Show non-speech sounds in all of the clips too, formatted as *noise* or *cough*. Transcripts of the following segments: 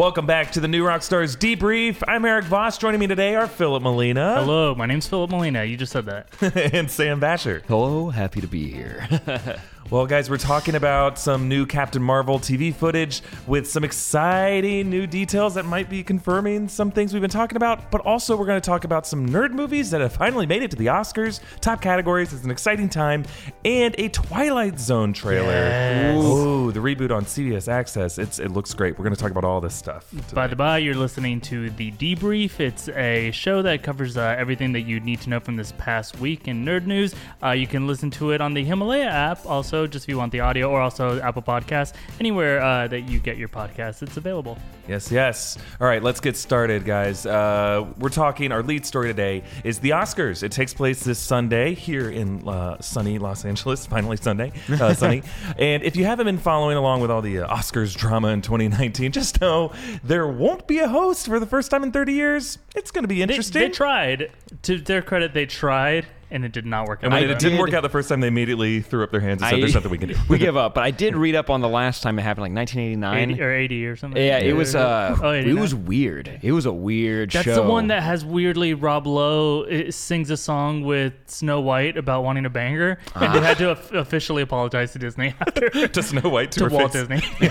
Welcome back to the New Rockstars Debrief. I'm Eric Voss. Joining me today are Philip Molina Hello, my name's Philip Molina. You just said that. *laughs* and Sam Basher. Hello, happy to be here. *laughs* Well, guys, we're talking about some new Captain Marvel TV footage with some exciting new details that might be confirming some things we've been talking about. But also, we're going to talk about some nerd movies that have finally made it to the Oscars, top categories. It's an exciting time, and a Twilight Zone trailer. Yes. Oh, the reboot on CBS Access. It's it looks great. We're going to talk about all this stuff. By today. the by, you're listening to The Debrief. It's a show that covers uh, everything that you need to know from this past week in nerd news. Uh, you can listen to it on the Himalaya app, also, just if you want the audio, or also Apple Podcasts. Anywhere uh, that you get your podcasts, it's available. Yes, yes. All right, let's get started, guys. Uh, we're talking. Our lead story today is the Oscars. It takes place this Sunday here in uh, sunny Los Angeles. *laughs* Finally, Sunday, uh, sunny. *laughs* and if you haven't been following along with all the uh, Oscars drama in 2019, *laughs* just know there won't be a host for the first time in 30 years. It's going to be They, interesting. they tried. To their credit, they tried, and it did not work and out. when I it didn't did- work out the first time, they immediately threw up their hands and said, I- "There's nothing we can do." we give up, but I did read up on the last time it happened, like 1989. 80 or 80 or something. Yeah, it was uh, Oh, it 89. was weird. It was a weird show. That's show. the one that has weirdly Rob Lowe uh, sings a song with Snow White about wanting to bang her, and they had to of- officially apologize to Disney *laughs* after *laughs* to Snow White to, to her Walt face. Disney. *laughs*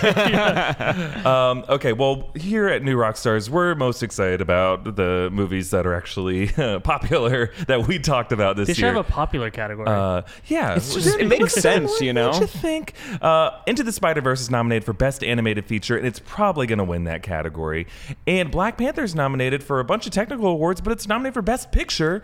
Um, okay, well, here at New Rockstars, we're most excited about the movies that are actually uh, popular that we talked about this they should year. have a popular category. uh, yeah, It's just- it makes sense, you know? What you think? Uh, Into the Spider Verse is nominated for Best Animated Feature, and it's probably going to win that category. And Black Panther is nominated for a bunch of technical awards, but it's nominated for Best Picture.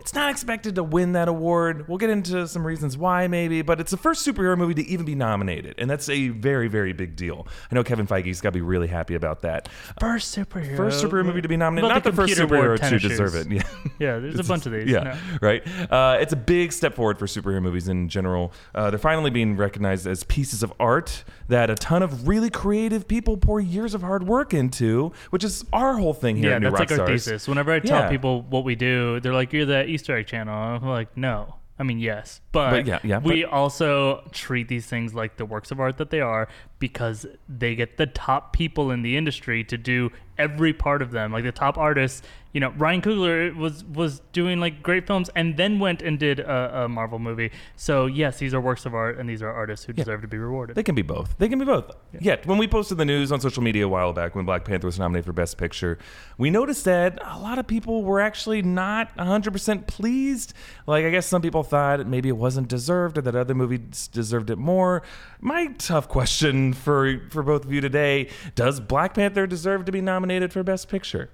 It's not expected to win that award. We'll get into some reasons why, maybe, but it's the first superhero movie to even be nominated, and that's a very, very big deal. I know Kevin Feige's got to be really happy about that. first superhero. First superhero movie to be nominated, About not the, first superhero to tennis deserve shoes. it. *laughs* Yeah. Yeah, there's a bunch of these. Yeah, No. right. Uh, it's a big step forward for superhero movies in general. Uh, they're finally being recognized as pieces of art that a ton of really creative people pour years of hard work into, which is our whole thing here Yeah, at New that's Rock like our thesis. Whenever I tell Yeah. people what we do, they're like, "You're the Easter egg channel." I'm like, "No." I mean, yes, but, But yeah, yeah, we but- also treat these things like the works of art that they are because they get the top people in the industry to do every part of them. Like the top artists, you know, Ryan Coogler was was doing like great films and then went and did a, a Marvel movie. So yes, these are works of art and these are artists who deserve to be rewarded. They can be both. They can be both. Yeah. When we posted the news on social media a while back when Black Panther was nominated for Best Picture, we noticed that a lot of people were actually not 100% pleased. Like, I guess some people thought maybe it wasn't deserved or that other movies deserved it more. My tough question for, for both of you today does Black Panther deserve to be nominated for Best Picture?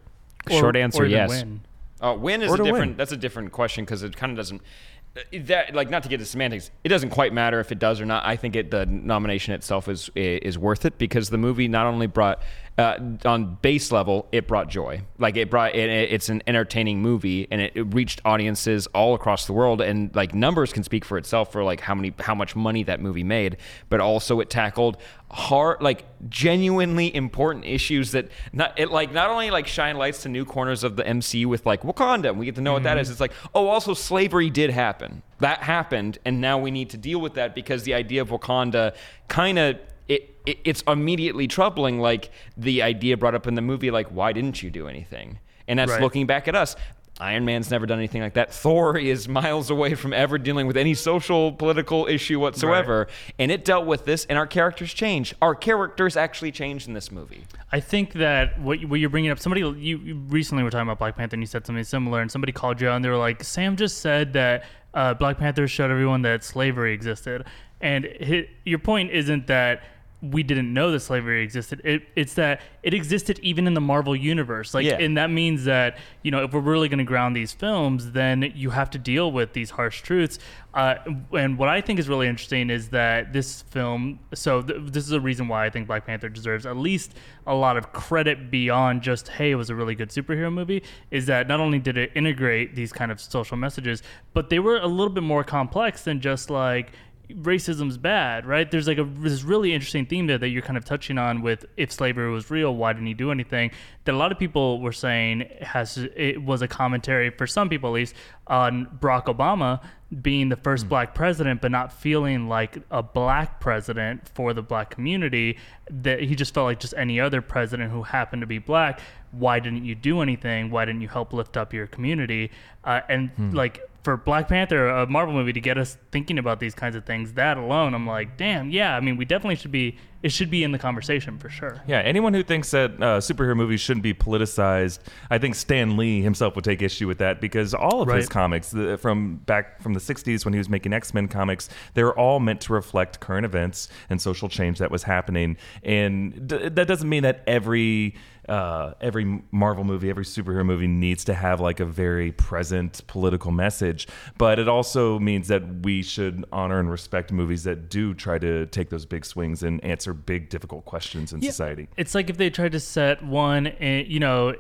Or- Short answer, or yes. win. Uh, win is Or a different. win. That's a different question because it kind of doesn't. uh, That like not to get to semantics, it doesn't quite matter if it does or not. I think it the nomination itself is is worth it because the movie not only brought uh, on base level it brought joy, like it brought it, it's an entertaining movie and it, it reached audiences all across the world and like numbers can speak for itself for like how many how much money that movie made, but also it tackled hard like genuinely important issues that not it like not only like shine lights to new corners of the MCU with like Wakanda and we get to know what that is. It's like oh also slavery did happen. That happened and now we need to deal with that because the idea of Wakanda kind of it, it it's immediately troubling like the idea brought up in the movie like why didn't you do anything and that's Right. looking back at us Iron Man's never done anything like that. Thor is miles away from ever dealing with any social, political issue whatsoever. And it dealt with this, and our characters changed. Our characters actually changed in this movie. I think that what, you- what you're bringing up, somebody you, you recently were talking about Black Panther and you said something similar, and somebody called you out and they were like, Sam just said that uh, Black Panther showed everyone that slavery existed. And hi your point isn't that we didn't know that slavery existed. It, it's that it existed even in the Marvel universe. Like, Yeah. and that means that you know if we're really going to ground these films, then you have to deal with these harsh truths. Uh, and what I think is really interesting is that this film. So th- this is a reason why I think Black Panther deserves at least a lot of credit beyond just hey, it was a really good superhero movie. Is that not only did it integrate these kind of social messages, but they were a little bit more complex than just like racism's bad, right? There's like a this really interesting theme there that you're kind of touching on with if slavery was real, why didn't he do anything? That a lot of people were saying has it was a commentary for some people at least on Barack Obama being the first black president, but not feeling like a black president for the black community. That he just felt like just any other president who happened to be black. Why didn't you do anything? Why didn't you help lift up your community? Uh, and like for Black Panther, a Marvel movie, to get us thinking about these kinds of things, that alone, I'm like, damn, yeah. I mean, we definitely should be. It should be in the conversation for sure. Yeah, anyone who thinks that uh, superhero movies shouldn't be politicized, I think Stan Lee himself would take issue with that because all of his comics the, from back from the 60s when he was making X-Men comics, they were all meant to reflect current events and social change that was happening. And d- that doesn't mean that every uh, every Marvel movie, every superhero movie needs to have like a very present political message, but it also means that we should honor and respect movies that do try to take those big swings and answer big, difficult questions in society. It's like if they tried to set one, eh, you know,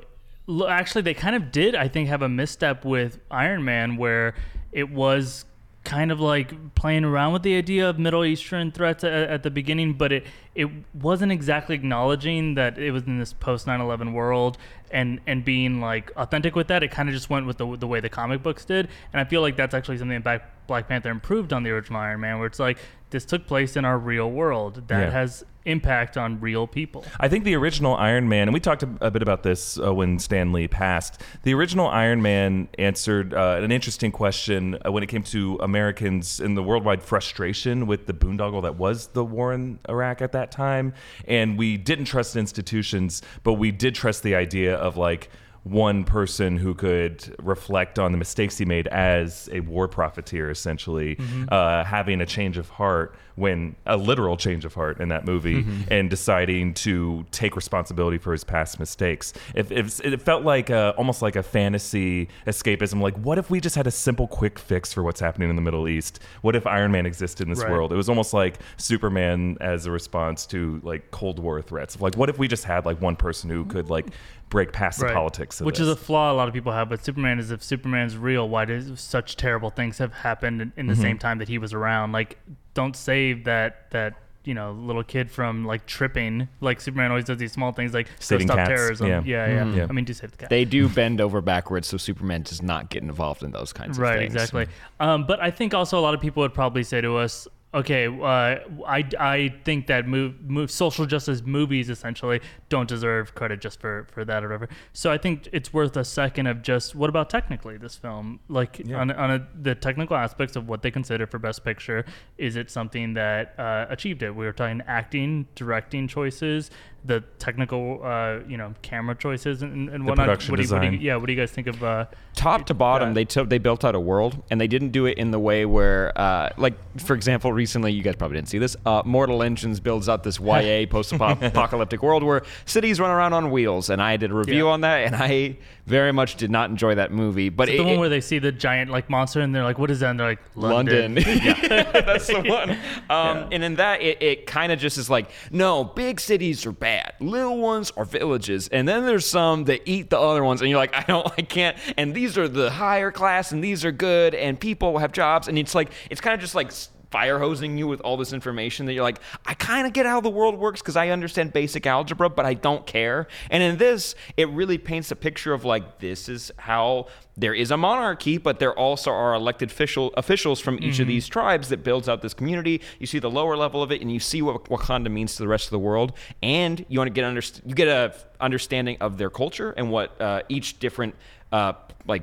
actually they kind of did. I think have a misstep with Iron Man where it was kind of like playing around with the idea of Middle Eastern threats at, at the beginning, but it it wasn't exactly acknowledging that it was in this post 9/11 world and and being like authentic with that. It kind of just went with the the way the comic books did, and I feel like that's actually something that Black, Panther improved on the original Iron Man, where it's like this took place in our real world that Yeah. has impact on real people. I think the original Iron Man, and we talked a, bit about this uh, when Stan Lee passed. The original Iron Man answered uh, an interesting question uh, when it came to Americans and the worldwide frustration with the boondoggle that was the war in Iraq at that time. And we didn't trust institutions, but we did trust the idea of like, one person who could reflect on the mistakes he made as a war profiteer, essentially, uh, having a change of heart when a literal change of heart in that movie, and deciding to take responsibility for his past mistakes. If, if it felt like a, almost like a fantasy escapism, like what if we just had a simple, quick fix for what's happening in the Middle East? What if Iron Man existed in this Right. world? It was almost like Superman as a response to like Cold War threats. Like, what if we just had like one person who could like break past the politics of which this? is a flaw a lot of people have but Superman is if Superman's real, why does such terrible things have happened in, in the Mm-hmm. same time that he was around? Like, don't save that that you know little kid from like tripping. Like Superman always does these small things like Saving stop cats. terrorism. Yeah. Yeah, yeah. Yeah. I mean, do save the cat. They do *laughs* bend over backwards, so Superman does not get involved in those kinds of things. right, exactly. Um, but I think also a lot of people would probably say to us. Okay, uh, I, I think that move, move social justice movies essentially don't deserve credit just for, for that or whatever. So I think it's worth a second of just what about technically this film? Like Yeah. on, on a, the technical aspects of what they consider for best picture, is it something that uh, achieved it? We were talking acting, directing choices, the technical, uh, you know, camera choices and, and The whatnot. production what do you, what do you- yeah, what do you guys think of? Uh, top to bottom Yeah. they took they built out a world and they didn't do it in the way where uh, like for example recently you guys probably didn't see this uh, mortal engines builds out this ya *laughs* post-apocalyptic world where cities run around on wheels and i did a review Yeah. on that and i very much did not enjoy that movie but it, the one it- where they see the giant like monster and they're like, "What is that?" And they're like, London. "London." *laughs* yeah, *laughs* that's the one. Um, Yeah. And in that, it, it kind of just is like, no, big cities are bad. Little ones are villages. And then there's some that eat the other ones. And you're like, I don't, I can't. And these are the higher class and these are good and people have jobs. And it's like, it's kind of just like, fire hosing you with all this information that you're like, I kind of get how the world works because I understand basic algebra, but I don't care. And in this, it really paints a picture of like, this is how there is a monarchy, but there also are elected official, officials from each of mm-hmm. these tribes that builds out this community. You see the lower level of it, and you see what Wakanda means to the rest of the world, and you want to get underst- you get a understanding of their culture and what uh, each different uh, like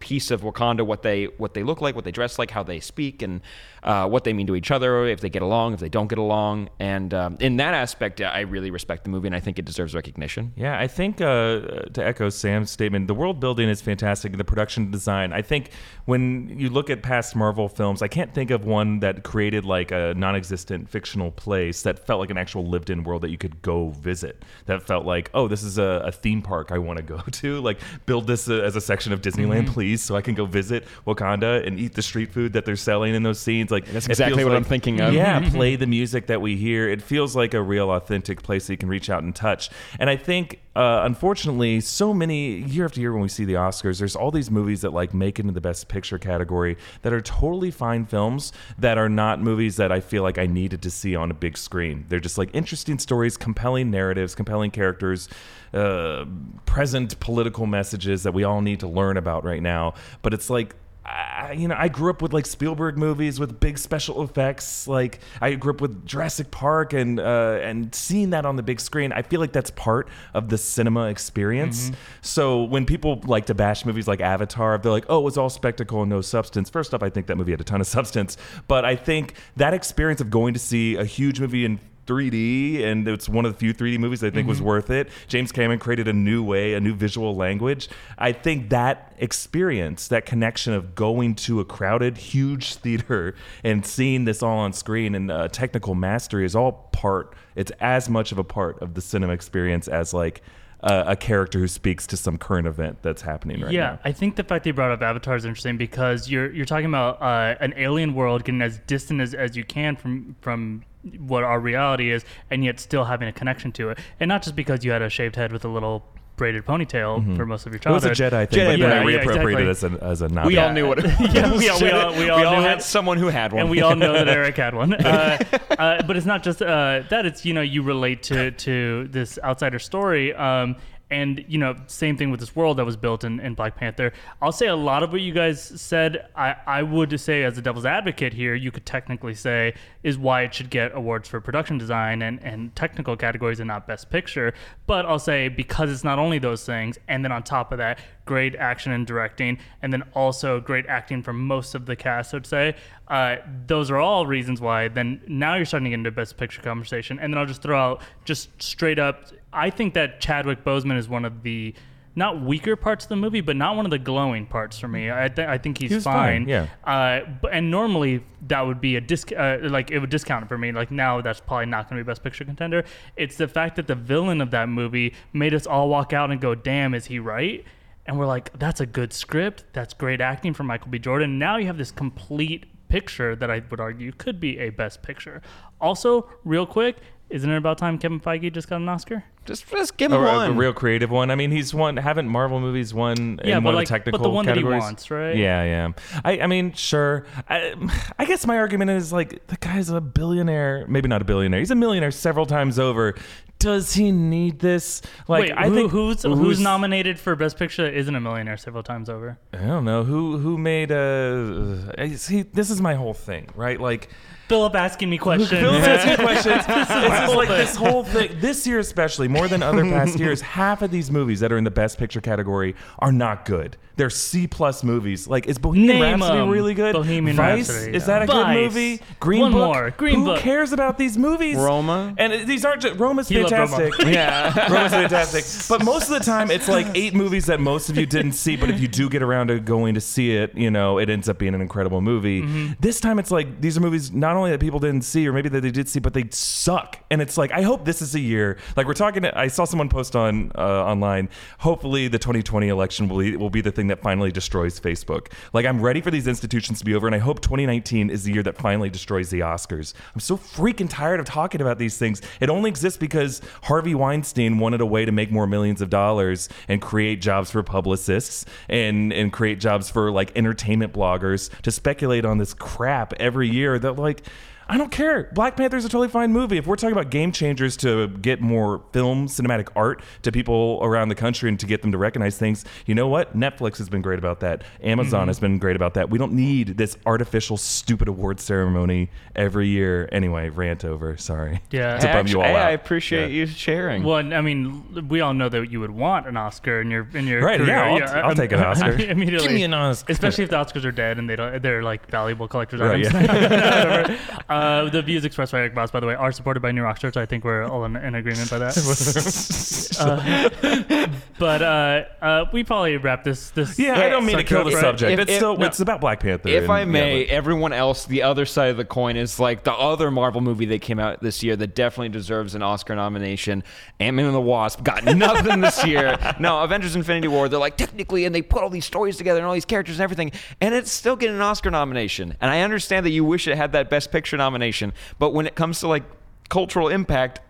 piece of Wakanda, what they what they look like, what they dress like, how they speak, and uh, what they mean to each other, if they get along, if they don't get along, and um, in that aspect, I really respect the movie, and I think it deserves recognition. Yeah, I think uh, to echo Sam's statement, the world building is fantastic. The production design. I think when you look at past Marvel films, I can't think of one that created like a non-existent fictional place that felt like an actual lived-in world that you could go visit. That felt like, oh, this is a, a theme park I want to go to. Like, build this uh, as a section of Disneyland, please, so I can go visit Wakanda and eat the street food that they're selling in those scenes. Like, That's exactly what I'm thinking of. Yeah, play the music that we hear. It feels like a real authentic place that you can reach out and touch. And I think uh, unfortunately, so many year after year when we see the Oscars, there's all these movies that like make it into the Best Picture category that are totally fine films that are not movies that I feel like I needed to see on a big screen. They're just like interesting stories, compelling narratives, compelling characters, uh, present political messages that we all need to learn about right now. But it's like I, you know, I grew up with like Spielberg movies with big special effects. Like I grew up with Jurassic Park and uh, and seeing that on the big screen. I feel like that's part of the cinema experience. So when people like to bash movies like Avatar, they're like, "Oh, it's all spectacle and no substance." First off, I think that movie had a ton of *laughs* substance, but I think that experience of going to see a huge movie in 3D, and it's one of the few 3D movies I think was worth it. James Cameron created a new way, a new visual language. I think that experience, that connection of going to a crowded, huge *laughs* theater and seeing this all on screen and uh, technical mastery is all part. It's as much of a part of the cinema experience as like. A, a character who speaks to some current event that's happening right yeah, now. I think the fact that you brought up Avatar is interesting because you're you're talking about uh, an alien world getting as distant as, as you can from from what our reality is, and yet still having a connection to it, and not just because you had a shaved head with a little braided ponytail for most of your It was a childhood. Jedi thing, Jedi but then yeah, I yeah, reappropriated exactly. it as a, as a Navi. We all knew what it *laughs* was. Yeah, we all- we all- we all knew had it. someone who had one. and we all know that Eric had one. *laughs* Uh, uh, but it's not just uh, that; it's you know you relate to to this outsider story. Um, and you know, same thing with this world that was built in, in Black Panther. I'll say a lot of what you guys said. I, I would say, as a devil's advocate here, you could technically say is why it should get awards for production design and, and technical categories and not best picture. But I'll say because it's not only those things, and then on top of that, great action and directing, and then also great acting from most of the cast, I'd say. Uh, those are all reasons why. Then now you're starting to get into best picture conversation, and then I'll just throw out just straight up. I think that Chadwick Boseman is one of the not weaker parts of the movie, but not one of the glowing parts for me. I, th- I think he's He was fine, yeah. Uh, but, and normally that would be a disc, uh, like it would discount it for me. Like now that's probably not going to be best picture contender. It's the fact that the villain of that movie made us all walk out and go, "Damn, is he right?" And we're like, "That's a good script. That's great acting from Michael B. Jordan." Now you have this complete picture that I would argue could be a best picture. Also, real quick, isn't it about time Kevin Feige just got an Oscar? just, just give him a, a uh, real creative one. I mean, he's won. Haven't Marvel movies won Yeah, in but one like- of the technical but the one that he categories? wants, right? Yeah, yeah. I, I mean, sure. I, I guess my argument is like the guy's a billionaire. Maybe not a billionaire. He's a millionaire several times over. Does he need this? Like, Wait, I who, think who's, who's nominated for best picture isn't a millionaire several times over? I don't know who who made uh see this is my whole thing right like Philip asking me questions. Phil's asking questions. my It's just like this whole thing. This year, especially more than other past *laughs* years, half of these movies that are in the Best Picture category are not good. They're C plus movies. Like, is Bohemian Name Rhapsody 'em. really good? Bohemian Vice Rhapsody. is that a Vice. good movie? Green One Book. more. Green Who Book. cares about these movies? Roma? And it- these aren't just Roma's He loved Roma. fantastic. *laughs* Yeah. *laughs* Roma's fantastic. But most of the time, it's like eight movies that most of you didn't see. But if you do get around to going to see it, you know, it ends up being an incredible movie. Mm-hmm. This time, it's like these are movies not only that people didn't see, or maybe that they did see, but they suck. And it's like, I hope this is a year. Like we're talking. I saw someone post on uh, online. Hopefully, the 2020 election will be, will be the thing that finally destroys Facebook. Like I'm ready for these institutions to be over, and I hope 2019 is the year that finally destroys the Oscars. I'm so freaking tired of talking about these things. It only exists because Harvey Weinstein wanted a way to make more millions of dollars and create jobs for publicists and and create jobs for like entertainment bloggers to speculate on this crap every year that like like I don't care. Black Panther's is a totally fine movie. If we're talking about game changers to get more film, cinematic art to people around the country and to get them to recognize things, you know what? Netflix has been great about that. Amazon mm-hmm. has been great about that. We don't need this artificial, stupid award ceremony every year. Anyway, rant over. Sorry. Yeah. *laughs* To bum you all Actually, out. I appreciate Yeah. you sharing. Well, I mean, we all know that you would want an Oscar in your in your Right, career. yeah, I'll- I'll take an *laughs* Oscar. immediately. Give me an Oscar. especially if the Oscars are dead and they don't. They're like valuable collector's Right, items. *laughs* uh, the views expressed by Eric Voss, by the way, are supported by New Rockstars. I think we're all in, in agreement by that. *laughs* uh, but uh, uh, we probably wrap this. This Yeah, I don't mean to kill the right? subject. If- it's if- still no. it's about Black Panther. If and- I yeah, may, but- everyone else, the other side of the coin is like the other Marvel movie that came out this year that definitely deserves an Oscar nomination. Ant Man and the Wasp got *laughs* nothing this year. No, Avengers Infinity War, they're like technically, and they put all these stories together and all these characters and everything, and it's still getting an Oscar nomination. And I understand that you wish it had that Best Picture nomination, but when it comes to like cultural impact,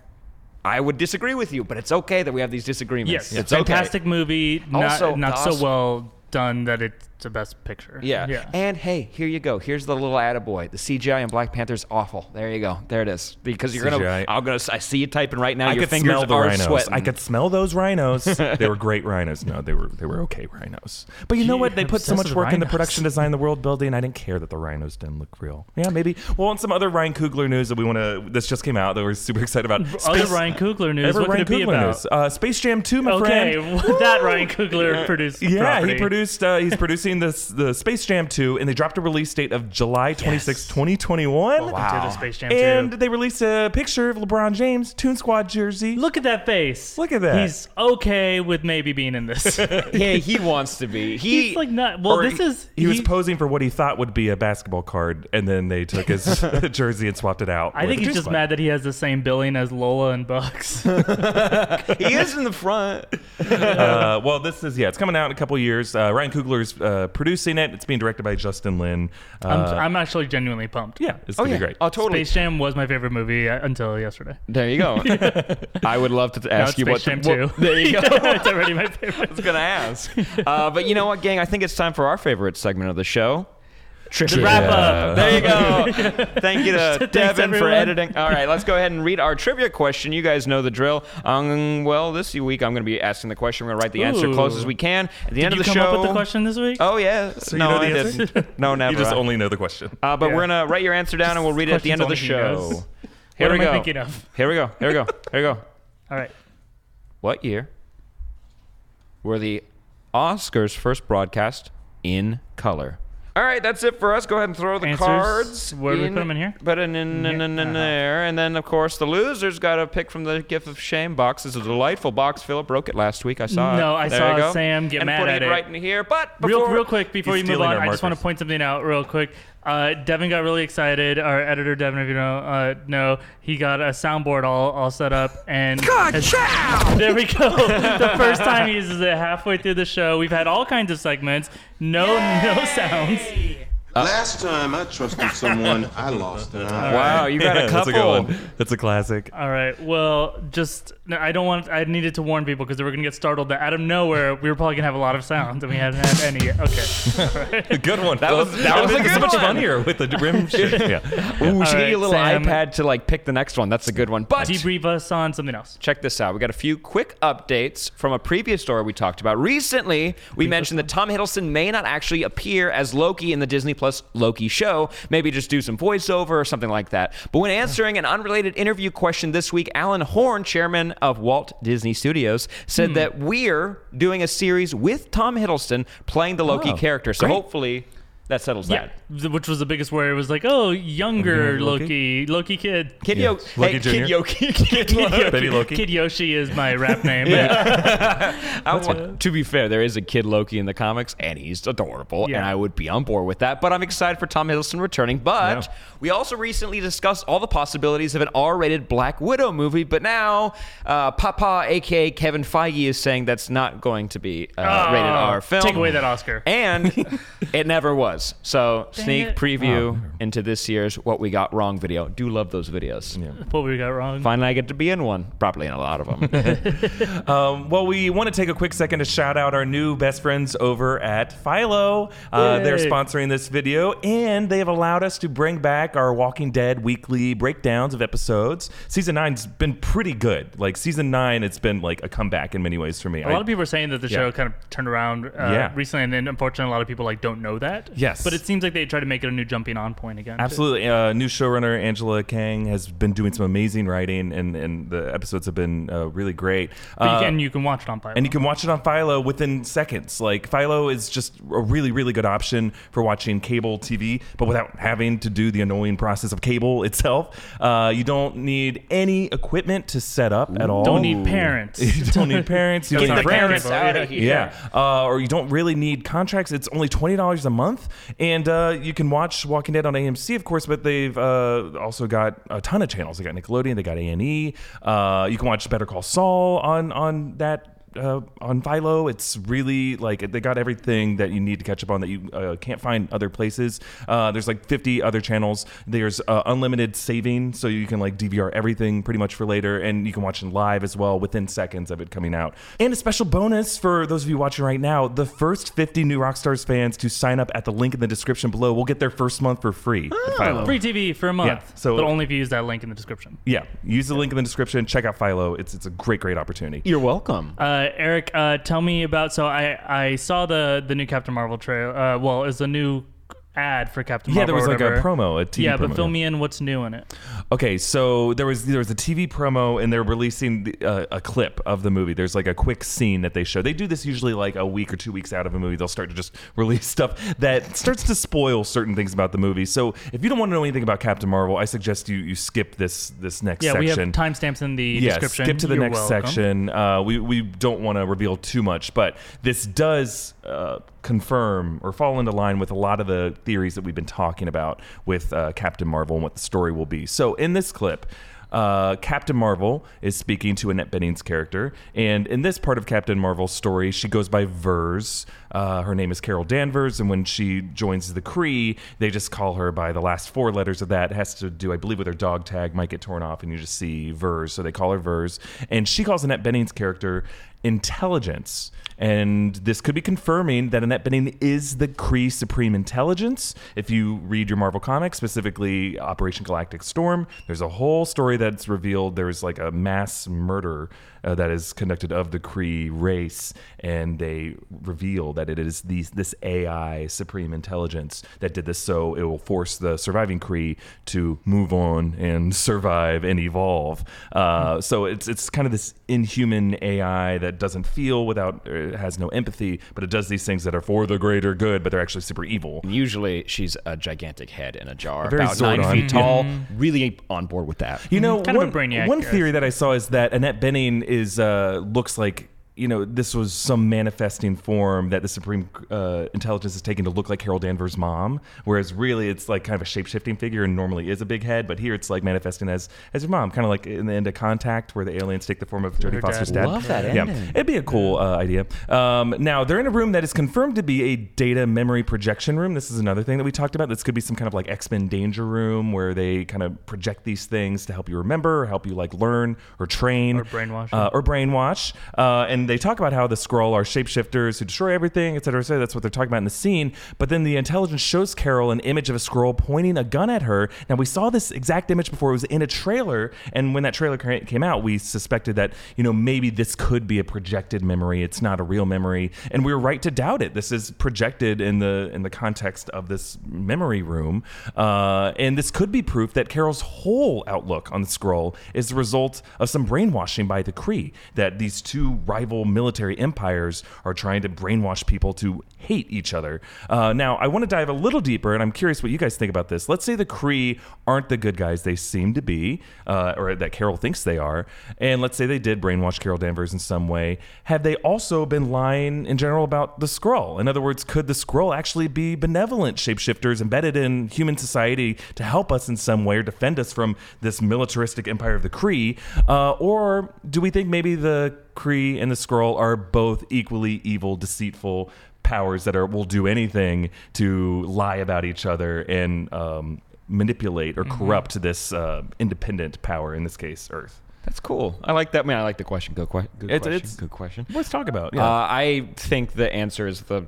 I would disagree with you, but it's okay that we have these disagreements. Yes, it's fantastic okay. movie. Not Also, not the so well done that it's a best picture. Yeah. yeah. And hey, here you go. Here's the little attaboy. The CGI in Black Panther's awful. There you go. There it is. Because you're gonna. I'm gonna. I see you typing right now. I Your could fingers smell the are rhinos. sweating. I could smell those rhinos. *laughs* they were great rhinos. No, they were they were okay rhinos. But you know what? They put so much with work into rhinos. production design, the world building. I didn't care that the rhinos didn't look real. Yeah, maybe. Well, on some other Ryan Coogler news that we want to. This just came out that we're super excited about. Other Ryan Coogler news. Ever What Ryan could it be about? news. Uh, Space Jam 2, my Okay, friend. Okay. *laughs* that Ryan Coogler *laughs* produced. Yeah, property. he produced. Uh, he's producing this the Space Jam 2, and they dropped a release date of July 26, 2021. Welcome to the Space Jam And 2. they released a picture of LeBron James Toon Squad jersey. Look at that face. Look at that. He's okay with maybe being in this. *laughs* yeah, he wants to be. He He's like not. Well, Or this he, is. he was posing for what he thought would be a basketball card, and then they took his *laughs* *laughs* jersey and swapped it out. I with think he's Toon just Squad. mad that he has the same billing as Lola and Bugs. he is in the front. Uh, well, this is yeah, it's coming out in a couple years. Uh, Ryan Coogler's uh, producing it. It's being directed by Justin Lin. Uh, I'm, I'm actually genuinely pumped. yeah, it's Oh gonna yeah. be great. Oh totally. Space Jam was my favorite movie uh, until yesterday. There you go. *laughs* I would love to Now ask it's you Space what. Jam the- 2. what- there you go. *laughs* it's already my favorite. I was gonna ask. Uh, but you know what, gang? I think it's time for our favorite segment of the show. The wrap up. There you go. *laughs* Thank you to *laughs* Thanks, Devin for editing. All right, let's go ahead and read our trivia question. You guys know the drill. Um, well, this week I'm going to be asking the question. We're going to write the answer Ooh. close as we can. At the end Did of you the come up with the question this week? Oh yeah. you no, know I answer? didn't. *laughs* No, never. You just only know the question. Uh, but Yeah. we're gonna write your answer down and we'll read it at the end of the Questions only he show. Here what we am go. I thinking of? Here we go. Here we go. Here we go. All right. What year were the Oscars first broadcast in color? All right, that's it for us. Go ahead and throw the Answers. cards. Where do we them in here? Put it in, in, in, in, Uh-huh. there. And then, of course, the losers got a pick from the Gift of Shame box. This is a delightful box. Philip broke it last week. I saw it. No, I There saw you. Sam get and mad putting at it it. right in here. But Real, before, real quick before He's you move on, I just want to point something out real quick. Uh, Devin got really excited. Our editor Devin, if you know, uh, know, he got a soundboard all, all set up, and *laughs* has- there we go. the first time he uses it halfway through the show. We've had all kinds of segments, no no sounds. Uh, Last time I trusted someone, I lost an eye. Wow, you got a *laughs* That's a good couple. one. That's a classic. All right. Well, just no, I don't want. I needed to warn people because they were gonna get startled that out of nowhere we were probably gonna have a lot of sounds and we hadn't had any yet. Okay. A *laughs* good one. That was- Philip. that was It'll a good so much one. funnier with the rim *laughs* shit. Yeah. Ooh, we should get right, you a little Sam. iPad to like pick the next one. That's a good one. But Debrief us on something else. check this out. We got a few quick updates from a previous story we talked about. Recently, we mentioned that Tom Hiddleston may not actually appear as Loki in the Disney Plus Loki show. Maybe just do some voiceover or something like that. But when answering an unrelated interview question this week, Alan Horn, chairman of Walt Disney Studios, said Hmm. that we're doing a series with Tom Hiddleston playing the Loki Oh, character. So great. hopefully that settles Yeah, that. th- which was the biggest worry. It was like, oh, younger Younger Loki, Loki? Loki kid. Kid, Yeah. Yo- Loki hey, Kid Yoki. *laughs* Kid Loki. Baby Loki. Kid Yoshi is my *laughs* rap name. *laughs* I want- to be fair, there is a kid Loki in the comics, and he's adorable, Yeah. and I would be on board with that. But I'm excited for Tom Hiddleston returning. But Yeah. we also recently discussed all the possibilities of an R-rated Black Widow movie. But now, uh, Papa, aka Kevin Feige, is saying that's not going to be a Oh, rated R film. Take away that Oscar. And it never was. So sneak it. preview Oh. into this year's What We Got Wrong video. Do love those videos. what we got wrong. Finally, I get to be in one. Probably in a lot of them. *laughs* *laughs* Um, well, we want to take a quick second to shout out our new best friends over at Philo. Uh, they're sponsoring this video, and they have allowed us to bring back our Walking Dead weekly breakdowns of episodes. Season nine's been pretty good. Like season nine, it's been like a comeback in many ways for me. A lot of people are saying that the show kind of turned around uh, Yeah. recently, and then unfortunately, a lot of people like don't know that. Yes. but it seems like they try to make it a new jumping on point again. Absolutely. Uh, new showrunner Angela Kang has been doing some amazing writing, and, and the episodes have been uh, really great. But you Uh, can you can watch it on Philo. and you can watch it on Philo within seconds. Like Philo is just a really, really good option for watching cable TV, but without having to do the annoying process of cable itself. Uh, you don't need any equipment to set up at all. don't need parents. *laughs* you don't need parents. *laughs* You don't need parents out of here. Yeah, uh, or you don't really need contracts. It's only twenty dollars a month, and uh, you can watch Walking Dead on AMC, of course. But they've uh, also got a ton of channels. They got Nickelodeon, they got A and E. Uh, you can watch Better Call Saul on on that uh, on Philo. It's really like they got everything that you need to catch up on that you uh, can't find other places. Uh, there's like 50 other channels. There's uh, unlimited saving, so you can like DVR everything pretty much for later, and you can watch it live as well within seconds of it coming out. And a special bonus for those of you watching right now: the first 50 new Rockstars fans to sign up at the link in the description below will get their first month for free. at Philo. Free TV for a month. Yeah, so- but only if you use that link in the description. Yeah, use the link in the description. Check out Philo. It's it's a great great opportunity. You're welcome. Uh, Eric, uh, tell me about. So I I saw the the new Captain Marvel trailer. Uh, well, it's a new ad for Captain Marvel. Yeah, Marvel. there was like a promo, a TV Yeah, promo, but fill yeah. me in. What's new in it? Okay, so there was there was a TV promo, and they're releasing the, uh, a clip of the movie. There's like a quick scene that they show. They do this usually like a week or two weeks out of a movie. They'll start to just *laughs* release stuff that starts to spoil certain things about the movie. So if you don't want to know anything about Captain Marvel, I suggest you you skip this this next section. Yeah, we have timestamps in the yeah, description. skip to the You're next welcome. section. Uh, we we don't want to reveal too much, but this does uh, confirm or fall into line with a lot of the theories that we've been talking about with uh, Captain Marvel and what the story will be. So in this clip. Uh, Captain Marvel is speaking to Annette Bening's character, and in this part of Captain Marvel's story, she goes by Vers. Uh, her name is Carol Danvers, and when she joins the Kree, they just call her by the last four letters of that. It has to do, I believe, with her dog tag might get torn off, and you just see Vers, so they call her Vers, and she calls Annette Bening's character intelligence. And this could be confirming that Annette Bening is the Kree Supreme Intelligence. If you read your Marvel comics, specifically Operation Galactic Storm, there's a whole story that's revealed. There's like a mass murder uh, that is conducted of the Kree race, and they reveal that it is these, this AI Supreme Intelligence that did this. So it will force the surviving Kree to move on and *laughs* survive and evolve. Uh, so it's it's kind of this inhuman AI that doesn't feel without uh, has no empathy, but it does these things that are for the greater good, but they're actually super evil. Usually, she's a gigantic head in a jar, Very about nine feet tall. Really on board with that. You know, kind of one, a brainiac, one theory that I saw is that Annette Bening is uh, looks like you know this was some manifesting form that the Supreme uh, Intelligence is taking to look like Carol Danvers' mom, whereas really it's like kind of a shape shifting figure and normally is a big head, but here it's like manifesting as as your mom, kind of like in the end of Contact, where the aliens take the form of Jodie Foster's dad. Love that Yeah, ending. it'd be a cool uh, idea. Um, now they're in a room that is confirmed to be a data memory projection room. This is another thing that we talked about. This could be some kind of like X Men Danger Room where they kind of project these things to help you remember, or help you like learn or train, Or brainwash uh, or brainwash. Uh, and they talk about how the Skrull are shapeshifters who destroy everything, et cetera, et cetera. That's what they're talking about in the scene. But then the intelligence shows Carol an image of a Skrull pointing a gun at her. Now we saw this exact image before it was in a trailer, and when that trailer came out, we suspected that you know maybe this could be a projected memory. It's not a real memory, and we were right to doubt it. This is projected in the in the context of this memory room, uh, and this could be proof that Carol's whole outlook on the Skrull is the result of some brainwashing by the Kree. That these two rival military empires are trying to brainwash people to hate each other. Uh, now, I want to dive a little deeper, and I'm curious what you guys think about this. Let's say the Kree aren't the good guys they seem to be, uh, or that Carol thinks they are, and let's say they did brainwash Carol Danvers in some way. Have they also been lying in general about the Skrull? In other words, could the Skrull actually be benevolent shapeshifters embedded in human society to help us in some way or defend us from this militaristic empire of the Kree? Uh, or do we think maybe the Kree and the Skrull are both equally evil, deceitful powers that are will do anything to lie about each other and um, manipulate or corrupt this uh, independent power, in this case, Earth? That's cool. I like that. Man, I like the question. Good, que- good It's- question. it's- good question. Let's talk about. Uh, I think the answer is the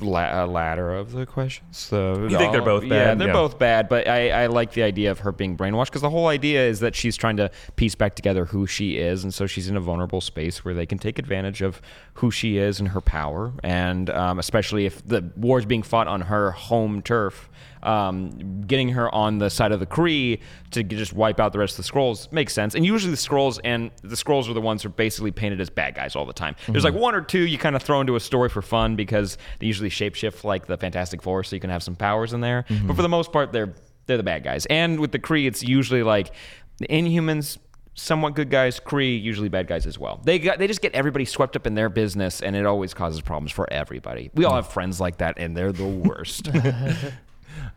la- uh, latter of the questions. The, You think they're both bad? Yeah, they're Yeah. both bad, but I, I like the idea of her being brainwashed because the whole idea is that she's trying to piece back together who she is, and so she's in a vulnerable space where they can take advantage of who she is and her power, and um, especially if the war's being fought on her home turf. Um, getting her on the side of the Kree to just wipe out the rest of the Skrulls makes sense. And usually the Skrulls and the Skrulls are the ones who are basically painted as bad guys all the time. There's mm-hmm. like one or two you kind of throw into a story for fun because they usually shapeshift like the Fantastic Four, so you can have some powers in there. Mm-hmm. But for the most part, they're they're the bad guys. And with the Kree, it's usually like the Inhumans. Somewhat good guys, Kree usually bad guys as well. They got they just get everybody swept up in their business, and it always causes problems for everybody. We all mm. have friends like that, and they're the worst. *laughs*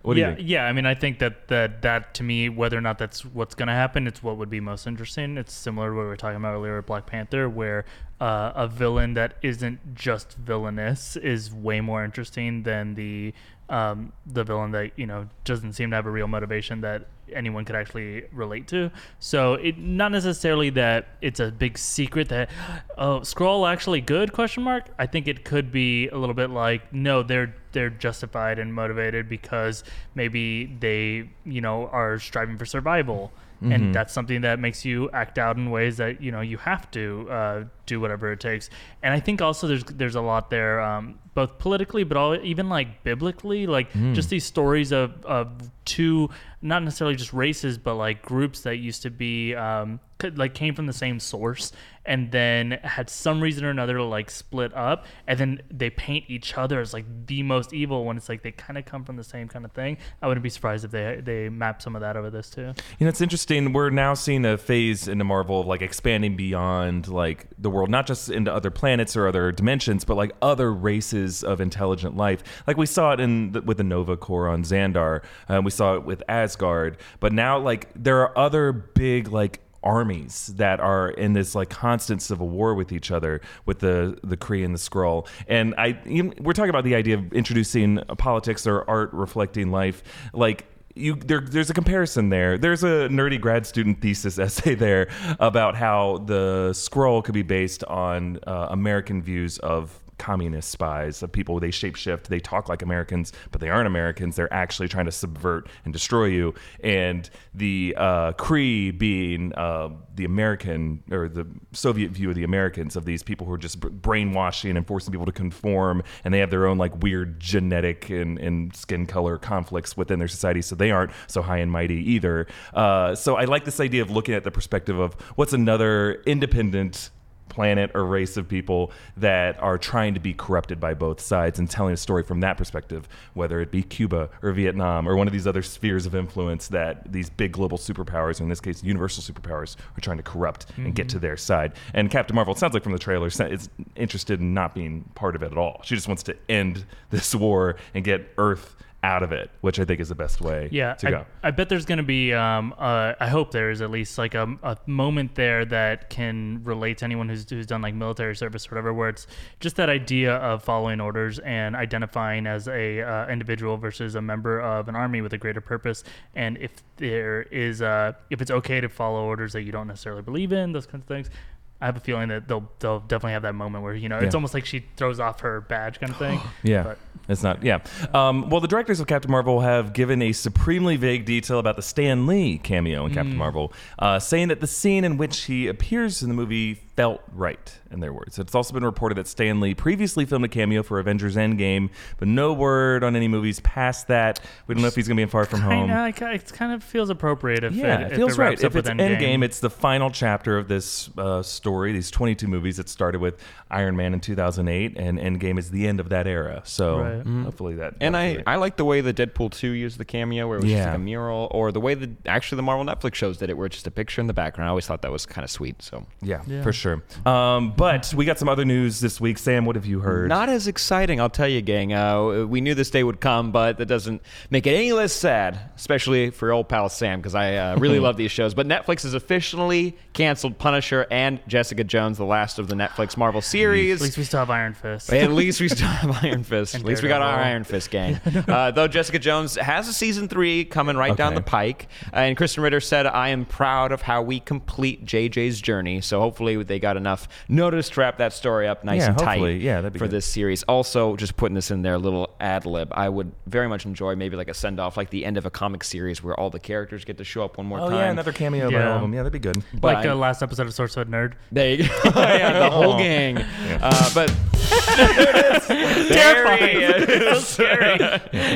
What do yeah, you think? yeah. I mean, I think that, that that to me, whether or not that's what's going to happen, it's what would be most interesting. It's similar to what we were talking about earlier with Black Panther, where uh, a villain that isn't just villainous is way more interesting than the um, the villain that you know doesn't seem to have a real motivation that anyone could actually relate to. So it not necessarily that it's a big secret that oh Skrull actually good question mark. I think it could be a little bit like no they're they're justified and motivated because maybe they you know are striving for survival. And that's something that makes you act out in ways that you know you have to uh, do whatever it takes. And I think also there's there's a lot there, um, both politically, but all, even like biblically, like just these stories of of two, not necessarily just races, but like groups that used to be um, could, like came from the same source and then had some reason or another to like split up and then they paint each other as like the most evil when it's like they kind of come from the same kind of thing. I wouldn't be surprised if they they map some of that over this too. You know, it's interesting. We're now seeing a phase into Marvel of like expanding beyond like the world, not just into other planets or other dimensions, but like other races of intelligent life. Like we saw it in the, with the Nova Corps on Xandar, uh, we saw it with Asgard, but now like there are other big like armies that are in this like constant civil war with each other with the the Kree and the Skrull. And I we're talking about the idea of introducing politics or art reflecting life like you there, there's a comparison there. There's a nerdy grad student thesis *laughs* essay there about how the Skrull could be based on uh, American views of communist spies of people they shapeshift they talk like americans but they aren't americans. They're actually trying to subvert and destroy you. And the uh, kree being uh, the american or the soviet view of the americans of these people who are just brainwashing and forcing people to conform and they have their own like weird genetic and, and skin color conflicts within their society so they aren't so high and mighty either. Uh, so i like this idea of looking at the perspective of what's another independent planet or race of people that are trying to be corrupted by both sides and telling a story from that perspective, whether it be Cuba or Vietnam or one of these other spheres of influence that these big global superpowers, or in this case, universal superpowers, are trying to corrupt and get mm-hmm. to their side. And Captain Marvel, it sounds like from the trailer, is interested in not being part of it at all. She just wants to end this war and get Earth out of it, which I think is the best way Yeah, to I, go. I bet there's going to be. Um, uh, I hope there is at least like a, a moment there that can relate to anyone who's who's done like military service or whatever, where it's just that idea of following orders and identifying as a uh, individual versus a member of an army with a greater purpose. And if there is, uh, if it's okay to follow orders that you don't necessarily believe in, those kinds of things. I have a feeling that they'll they'll definitely have that moment where you know it's almost like she throws off her badge kind of thing. *gasps* Yeah. But It's not, yeah. Um, well, the directors of Captain Marvel have given a supremely vague detail about the Stan Lee cameo in Mm. Captain Marvel, uh, saying that the scene in which he appears in the movie felt right, in their words. It's also been reported that Stan Lee previously filmed a cameo for Avengers Endgame, but no word on any movies past that. We don't know if he's going to be in Far From Home. Kinda, it kind of feels appropriate if Yeah, it, it if feels it right. If it's with Endgame, it's the final chapter of this uh, story, these 22 movies that started with Iron Man in 2008, and Endgame is the end of that era. So Right. hopefully that. And I, I like the way the Deadpool 2 used the cameo where it was just like a mural, or the way that actually the Marvel Netflix shows did it where it's just a picture in the background. I always thought that was kind of sweet. So Yeah, Yeah. for sure. Um, but we got some other news this week. Sam, what have you heard? Not as exciting, I'll tell you, gang. Uh, we knew this day would come, but that doesn't make it any less sad, especially for your old pal Sam, because I uh, really *laughs* love these shows. But Netflix has officially canceled Punisher and Jessica Jones, the last of the Netflix Marvel series. At least we still have Iron Fist. At least we still have Iron *laughs* Fist. At least we got our Iron Fist gang. *laughs* uh, though Jessica Jones has a season three coming right down the pike. Uh, and Krysten Ritter said, I am proud of how we complete JJ's journey. So hopefully they got enough notice to wrap that story up nice Yeah, and tight hopefully. Yeah, that'd be for good. this series. Also, just putting this in there, a little ad lib. I would very much enjoy maybe like a send off, like the end of a comic series where all the characters get to show up one more Oh time. yeah, another cameo by Yeah. all of them. Yeah, that'd be good. But like the last episode of Source Code Nerd. There you go. *laughs* yeah, the whole gang. Uh, but there he is. Scary.